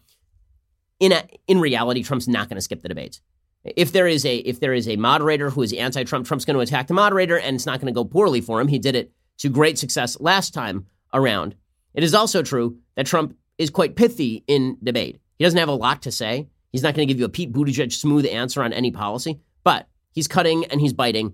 in a, in reality, Trump's not going to skip the debates. If there is a if there is a moderator who is anti-Trump, Trump's going to attack the moderator, and it's not going to go poorly for him. He did it to great success last time around. It is also true that Trump is quite pithy in debate. He doesn't have a lot to say. He's not going to give you a Pete Buttigieg smooth answer on any policy, but he's cutting and he's biting,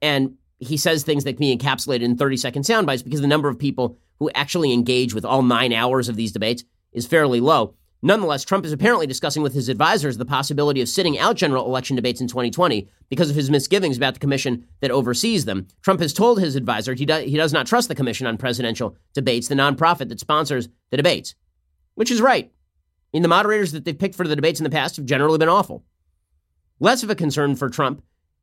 and he says things that can be encapsulated in 30 second sound bites because the number of people who actually engage with all nine hours of these debates is fairly low. Nonetheless, Trump is apparently discussing with his advisors the possibility of sitting out general election debates in 2020 because of his misgivings about the commission that oversees them. Trump has told his advisor he, do, he does not trust the Commission on Presidential Debates, the nonprofit that sponsors the debates, which is right. I mean, the moderators that they've picked for the debates in the past have generally been awful. Less of a concern for Trump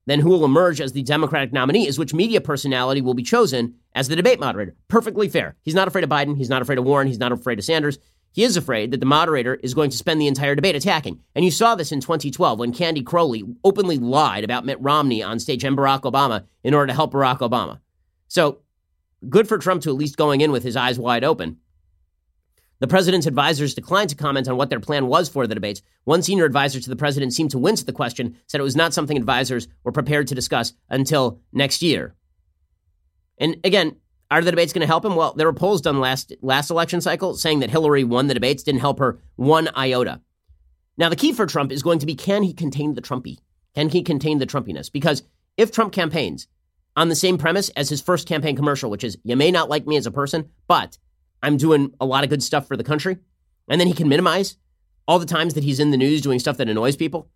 then who will emerge as the Democratic nominee is which media personality will be chosen as the debate moderator. Perfectly fair. He's not afraid of Biden. He's not afraid of Warren. He's not afraid of Sanders. He is afraid that the moderator is going to spend the entire debate attacking. And you saw this in 2012 when Candy Crowley openly lied about Mitt Romney on stage and Barack Obama in order to help Barack Obama. So good for Trump to at least going in with his eyes wide open. The president's advisors declined to comment on what their plan was for the debates. One senior advisor to the president seemed to wince at the question, said it was not something advisors were prepared to discuss until next year. And again, are the debates going to help him? Well, there were polls done last last election cycle saying that Hillary won the debates, didn't help her one iota. Now, the key for Trump is going to be can he contain the Trumpy? Can he contain the Trumpiness? Because if Trump campaigns on the same premise as his first campaign commercial, which is you may not like me as a person, but I'm doing a lot of good stuff for the country, and then he can minimize all the times that he's in the news doing stuff that annoys people,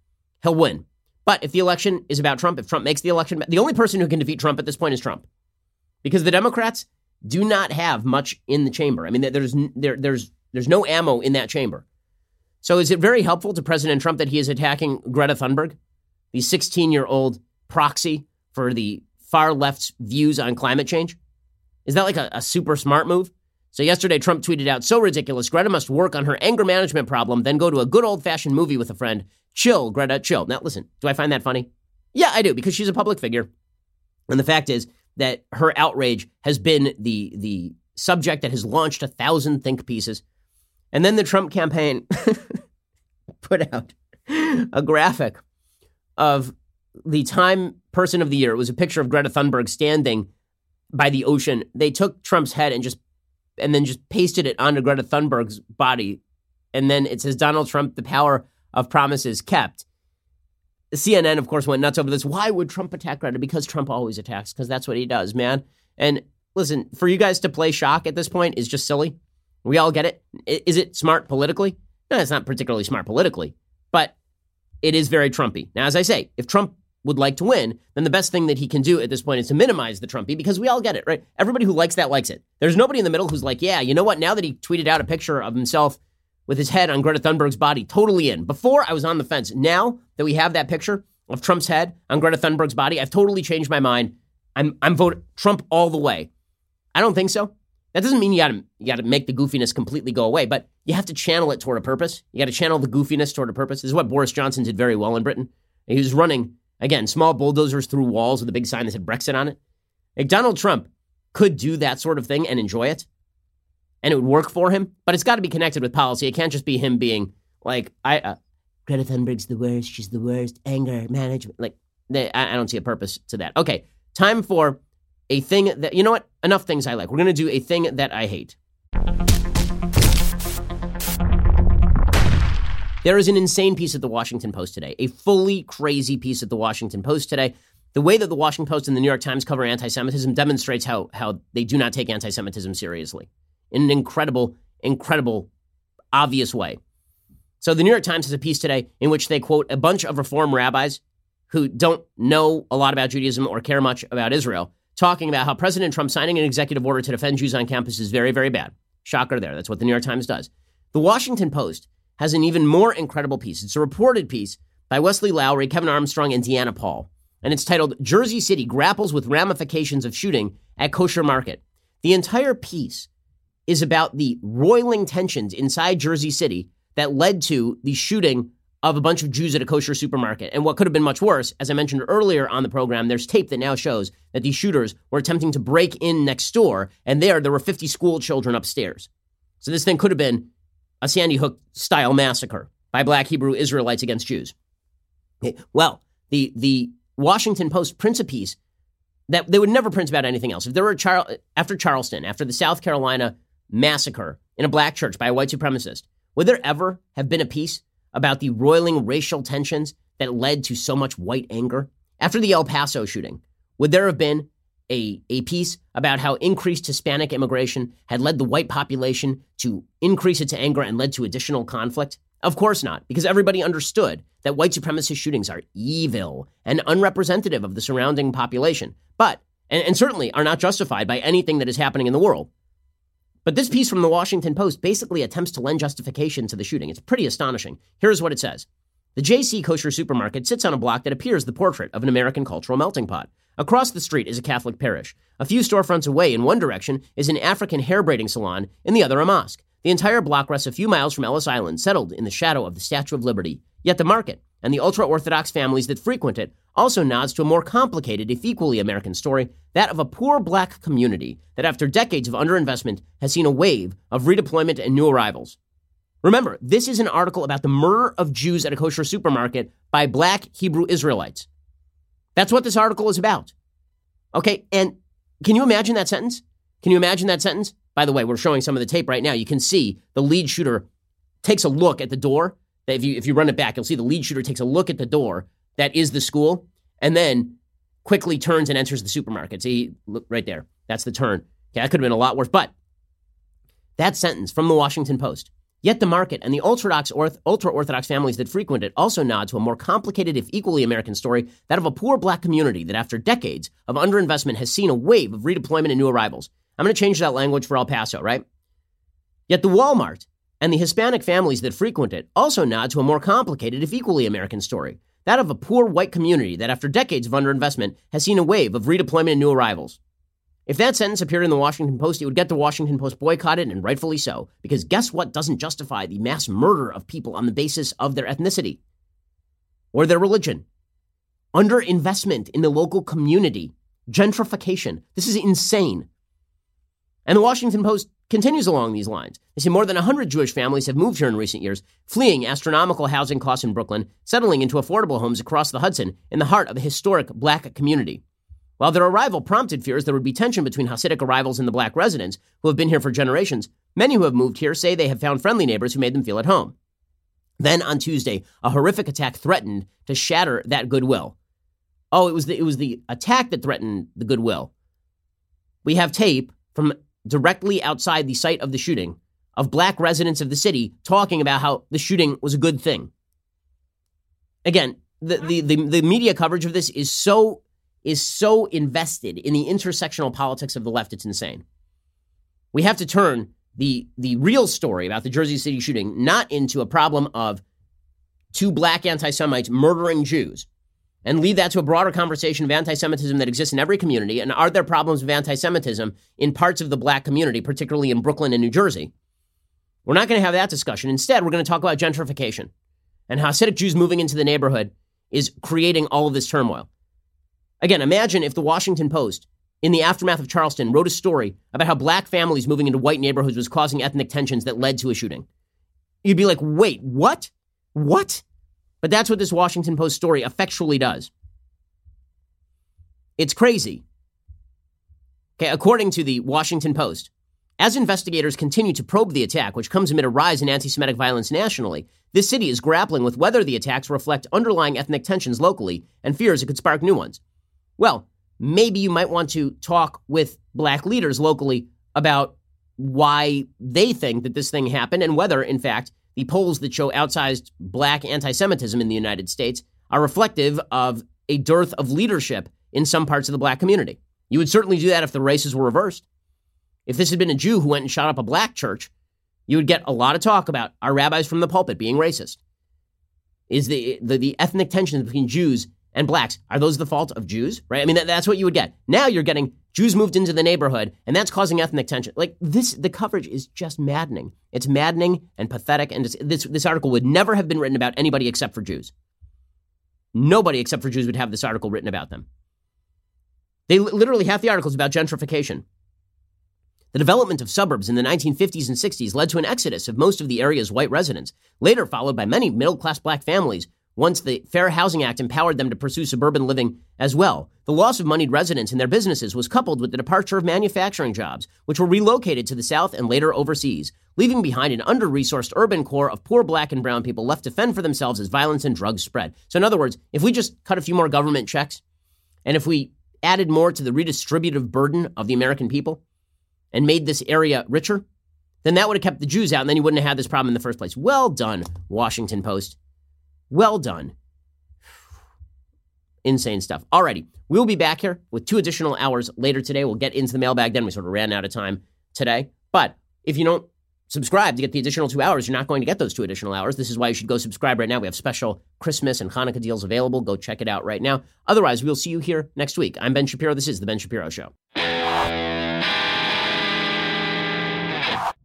he'll win. But if the election is about Trump, if Trump makes the election, the only person who can defeat Trump at this point is Trump. Because the Democrats do not have much in the chamber. I mean, there's there, there's there's no ammo in that chamber. So is it very helpful to President Trump that he is attacking Greta Thunberg, the 16 year old proxy for the far left's views on climate change? Is that like a, a super smart move? So yesterday, Trump tweeted out, so ridiculous. Greta must work on her anger management problem, then go to a good old fashioned movie with a friend. Chill, Greta, chill. Now, listen, do I find that funny? Yeah, I do, because she's a public figure. And the fact is that her outrage has been the, the subject that has launched a thousand think pieces. And then the Trump campaign put out a graphic of the Time Person of the Year. It was a picture of Greta Thunberg standing by the ocean. They took Trump's head and just and then just pasted it onto Greta Thunberg's body, and then it says Donald Trump, the power of promises kept. CNN, of course, went nuts over this. Why would Trump attack Greta? Because Trump always attacks, because that's what he does, man. And listen, for you guys to play shock at this point is just silly. We all get it. Is it smart politically? No, it's not particularly smart politically, but it is very Trumpy. Now, as I say, if Trump would like to win, then the best thing that he can do at this point is to minimize the Trumpy because we all get it, right? Everybody who likes that likes it. There's nobody in the middle who's like, yeah, you know what? Now that he tweeted out a picture of himself with his head on Greta Thunberg's body, totally in. Before I was on the fence. Now that we have that picture of Trump's head on Greta Thunberg's body, I've totally changed my mind. I'm I'm voting Trump all the way. I don't think so. That doesn't mean you gotta you gotta make the goofiness completely go away, but you have to channel it toward a purpose. You gotta channel the goofiness toward a purpose. This is what Boris Johnson did very well in Britain. He was running again small bulldozers through walls with a big sign that said Brexit on it. Like Donald Trump could do that sort of thing and enjoy it, and it would work for him. But it's got to be connected with policy. It can't just be him being like I. Uh, Greta Thunberg's the worst. She's the worst. Anger management. Like they, I, I don't see a purpose to that. Okay, time for a thing that, you know what? Enough things I like. We're going to do a thing that I hate. There is an insane piece at the Washington Post today, a fully crazy piece at the Washington Post today. The way that the Washington Post and the New York Times cover anti Semitism demonstrates how, how they do not take anti Semitism seriously in an incredible, incredible, obvious way. So the New York Times has a piece today in which they quote a bunch of reform rabbis who don't know a lot about Judaism or care much about Israel talking about how President Trump signing an executive order to defend Jews on campus is very, very bad. Shocker there. That's what the New York Times does. The Washington Post has an even more incredible piece. It's a reported piece by Wesley Lowery, Kevin Armstrong, and Deanna Paul. And it's titled Jersey City Grapples with Ramifications of Shooting at Kosher Market. The entire piece is about the roiling tensions inside Jersey City that led to the shooting of a bunch of Jews at a kosher supermarket. And what could have been much worse, as I mentioned earlier on the program, there's tape that now shows that these shooters were attempting to break in next door, and there there were 50 school children upstairs. So this thing could have been a Sandy Hook style massacre by black Hebrew Israelites against Jews. Eh, well, the the Washington Post prints a piece that they would never print about anything else. If there were Char- after Charleston, after the South Carolina massacre in a black church by a white supremacist, would there ever have been a piece about the roiling racial tensions that led to so much white anger? After the El Paso shooting, would there have been a, a piece about how increased Hispanic immigration had led the white population to increase its anger and led to additional conflict? Of course not, because everybody understood that white supremacist shootings are evil and unrepresentative of the surrounding population, but, and, and certainly are not justified by anything that is happening in the world. But this piece from the Washington Post basically attempts to lend justification to the shooting. It's pretty astonishing. Here's what it says The JC Kosher Supermarket sits on a block that appears the portrait of an American cultural melting pot. Across the street is a Catholic parish. A few storefronts away in one direction is an African hair braiding salon, in the other, a mosque. The entire block rests a few miles from Ellis Island, settled in the shadow of the Statue of Liberty. Yet the market and the ultra Orthodox families that frequent it also nods to a more complicated, if equally American story, that of a poor black community that, after decades of underinvestment, has seen a wave of redeployment and new arrivals. Remember, this is an article about the murder of Jews at a kosher supermarket by black Hebrew Israelites. That's what this article is about. Okay, and can you imagine that sentence? Can you imagine that sentence? By the way, we're showing some of the tape right now. You can see the lead shooter takes a look at the door. If you if you run it back, you'll see the lead shooter takes a look at the door that is the school, and then quickly turns and enters the supermarket. See, look right there. That's the turn. Okay, that could have been a lot worse. But that sentence from the Washington Post. Yet the market and the ultra Orthodox families that frequent it also nod to a more complicated, if equally American story, that of a poor black community that, after decades of underinvestment, has seen a wave of redeployment and new arrivals. I'm going to change that language for El Paso, right? Yet the Walmart and the Hispanic families that frequent it also nod to a more complicated, if equally American story, that of a poor white community that, after decades of underinvestment, has seen a wave of redeployment and new arrivals. If that sentence appeared in the Washington Post, it would get the Washington Post boycotted, and rightfully so. Because guess what doesn't justify the mass murder of people on the basis of their ethnicity or their religion? Underinvestment in the local community, gentrification. This is insane. And the Washington Post continues along these lines. They say more than 100 Jewish families have moved here in recent years, fleeing astronomical housing costs in Brooklyn, settling into affordable homes across the Hudson in the heart of the historic black community. While their arrival prompted fears there would be tension between Hasidic arrivals and the black residents who have been here for generations, many who have moved here say they have found friendly neighbors who made them feel at home. Then on Tuesday, a horrific attack threatened to shatter that goodwill. Oh, it was the, it was the attack that threatened the goodwill. We have tape from directly outside the site of the shooting of black residents of the city talking about how the shooting was a good thing. Again, the, the, the, the media coverage of this is so is so invested in the intersectional politics of the left, it's insane. We have to turn the the real story about the Jersey City shooting not into a problem of two black anti-Semites murdering Jews and lead that to a broader conversation of anti-Semitism that exists in every community. And are there problems of anti-Semitism in parts of the black community, particularly in Brooklyn and New Jersey? We're not going to have that discussion. Instead, we're going to talk about gentrification and how Hasidic Jews moving into the neighborhood is creating all of this turmoil. Again, imagine if the Washington Post, in the aftermath of Charleston, wrote a story about how black families moving into white neighborhoods was causing ethnic tensions that led to a shooting. You'd be like, wait, what? What? But that's what this Washington Post story effectually does. It's crazy. Okay, according to the Washington Post, as investigators continue to probe the attack, which comes amid a rise in anti Semitic violence nationally, this city is grappling with whether the attacks reflect underlying ethnic tensions locally and fears it could spark new ones. Well, maybe you might want to talk with black leaders locally about why they think that this thing happened and whether, in fact, the polls that show outsized black anti Semitism in the United States are reflective of a dearth of leadership in some parts of the black community. You would certainly do that if the races were reversed. If this had been a Jew who went and shot up a black church, you would get a lot of talk about our rabbis from the pulpit being racist. Is the, the, the ethnic tensions between Jews and blacks, are those the fault of Jews? Right? I mean, that, that's what you would get. Now you're getting Jews moved into the neighborhood, and that's causing ethnic tension. Like this, the coverage is just maddening. It's maddening and pathetic. And this this article would never have been written about anybody except for Jews. Nobody except for Jews would have this article written about them. They literally half the articles about gentrification. The development of suburbs in the 1950s and 60s led to an exodus of most of the area's white residents, later followed by many middle class black families once the Fair Housing Act empowered them to pursue suburban living as well. The loss of moneyed residents and their businesses was coupled with the departure of manufacturing jobs, which were relocated to the South and later overseas, leaving behind an under resourced urban core of poor black and brown people left to fend for themselves as violence and drugs spread. So, in other words, if we just cut a few more government checks, and if we added more to the redistributive burden of the American people and made this area richer, then that would have kept the Jews out, and then you wouldn't have had this problem in the first place. Well done, Washington Post. Well done. Insane stuff. Alrighty, we'll be back here with two additional hours later today. We'll get into the mailbag then. We sort of ran out of time today. But if you don't subscribe to get the additional two hours, you're not going to get those two additional hours. This is why you should go subscribe right now. We have special Christmas and Hanukkah deals available. Go check it out right now. Otherwise, we'll see you here next week. I'm Ben Shapiro. This is The Ben Shapiro Show.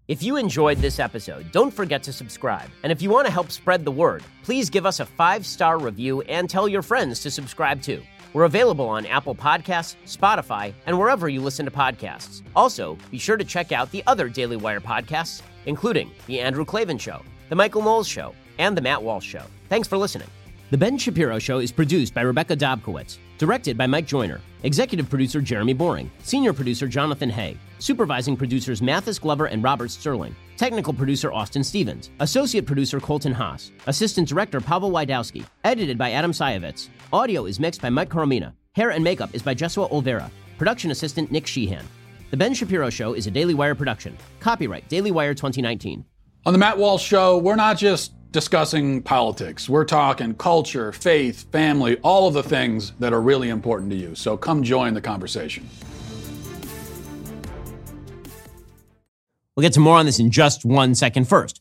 If you enjoyed this episode, don't forget to subscribe. And if you want to help spread the word, please give us a five star review and tell your friends to subscribe too. We're available on Apple Podcasts, Spotify, and wherever you listen to podcasts. Also, be sure to check out the other Daily Wire podcasts, including The Andrew Klavan Show, The Michael Knowles Show, and The Matt Walsh Show. Thanks for listening. The Ben Shapiro Show is produced by Rebecca Dobkowitz, directed by Mike Joyner, executive producer Jeremy Boring, senior producer Jonathan Hay, supervising producers Mathis Glover and Robert Sterling, technical producer Austin Stevens, associate producer Colton Haas, assistant director Pavel Wydowski, edited by Adam Sayevitz. Audio is mixed by Mike Coromina. Hair and makeup is by Jesua Olvera. Production assistant Nick Sheehan. The Ben Shapiro Show is a Daily Wire production. Copyright Daily Wire 2019. On the Matt Walsh Show, we're not just discussing politics. We're talking culture, faith, family, all of the things that are really important to you. So come join the conversation. We'll get to more on this in just one second. First,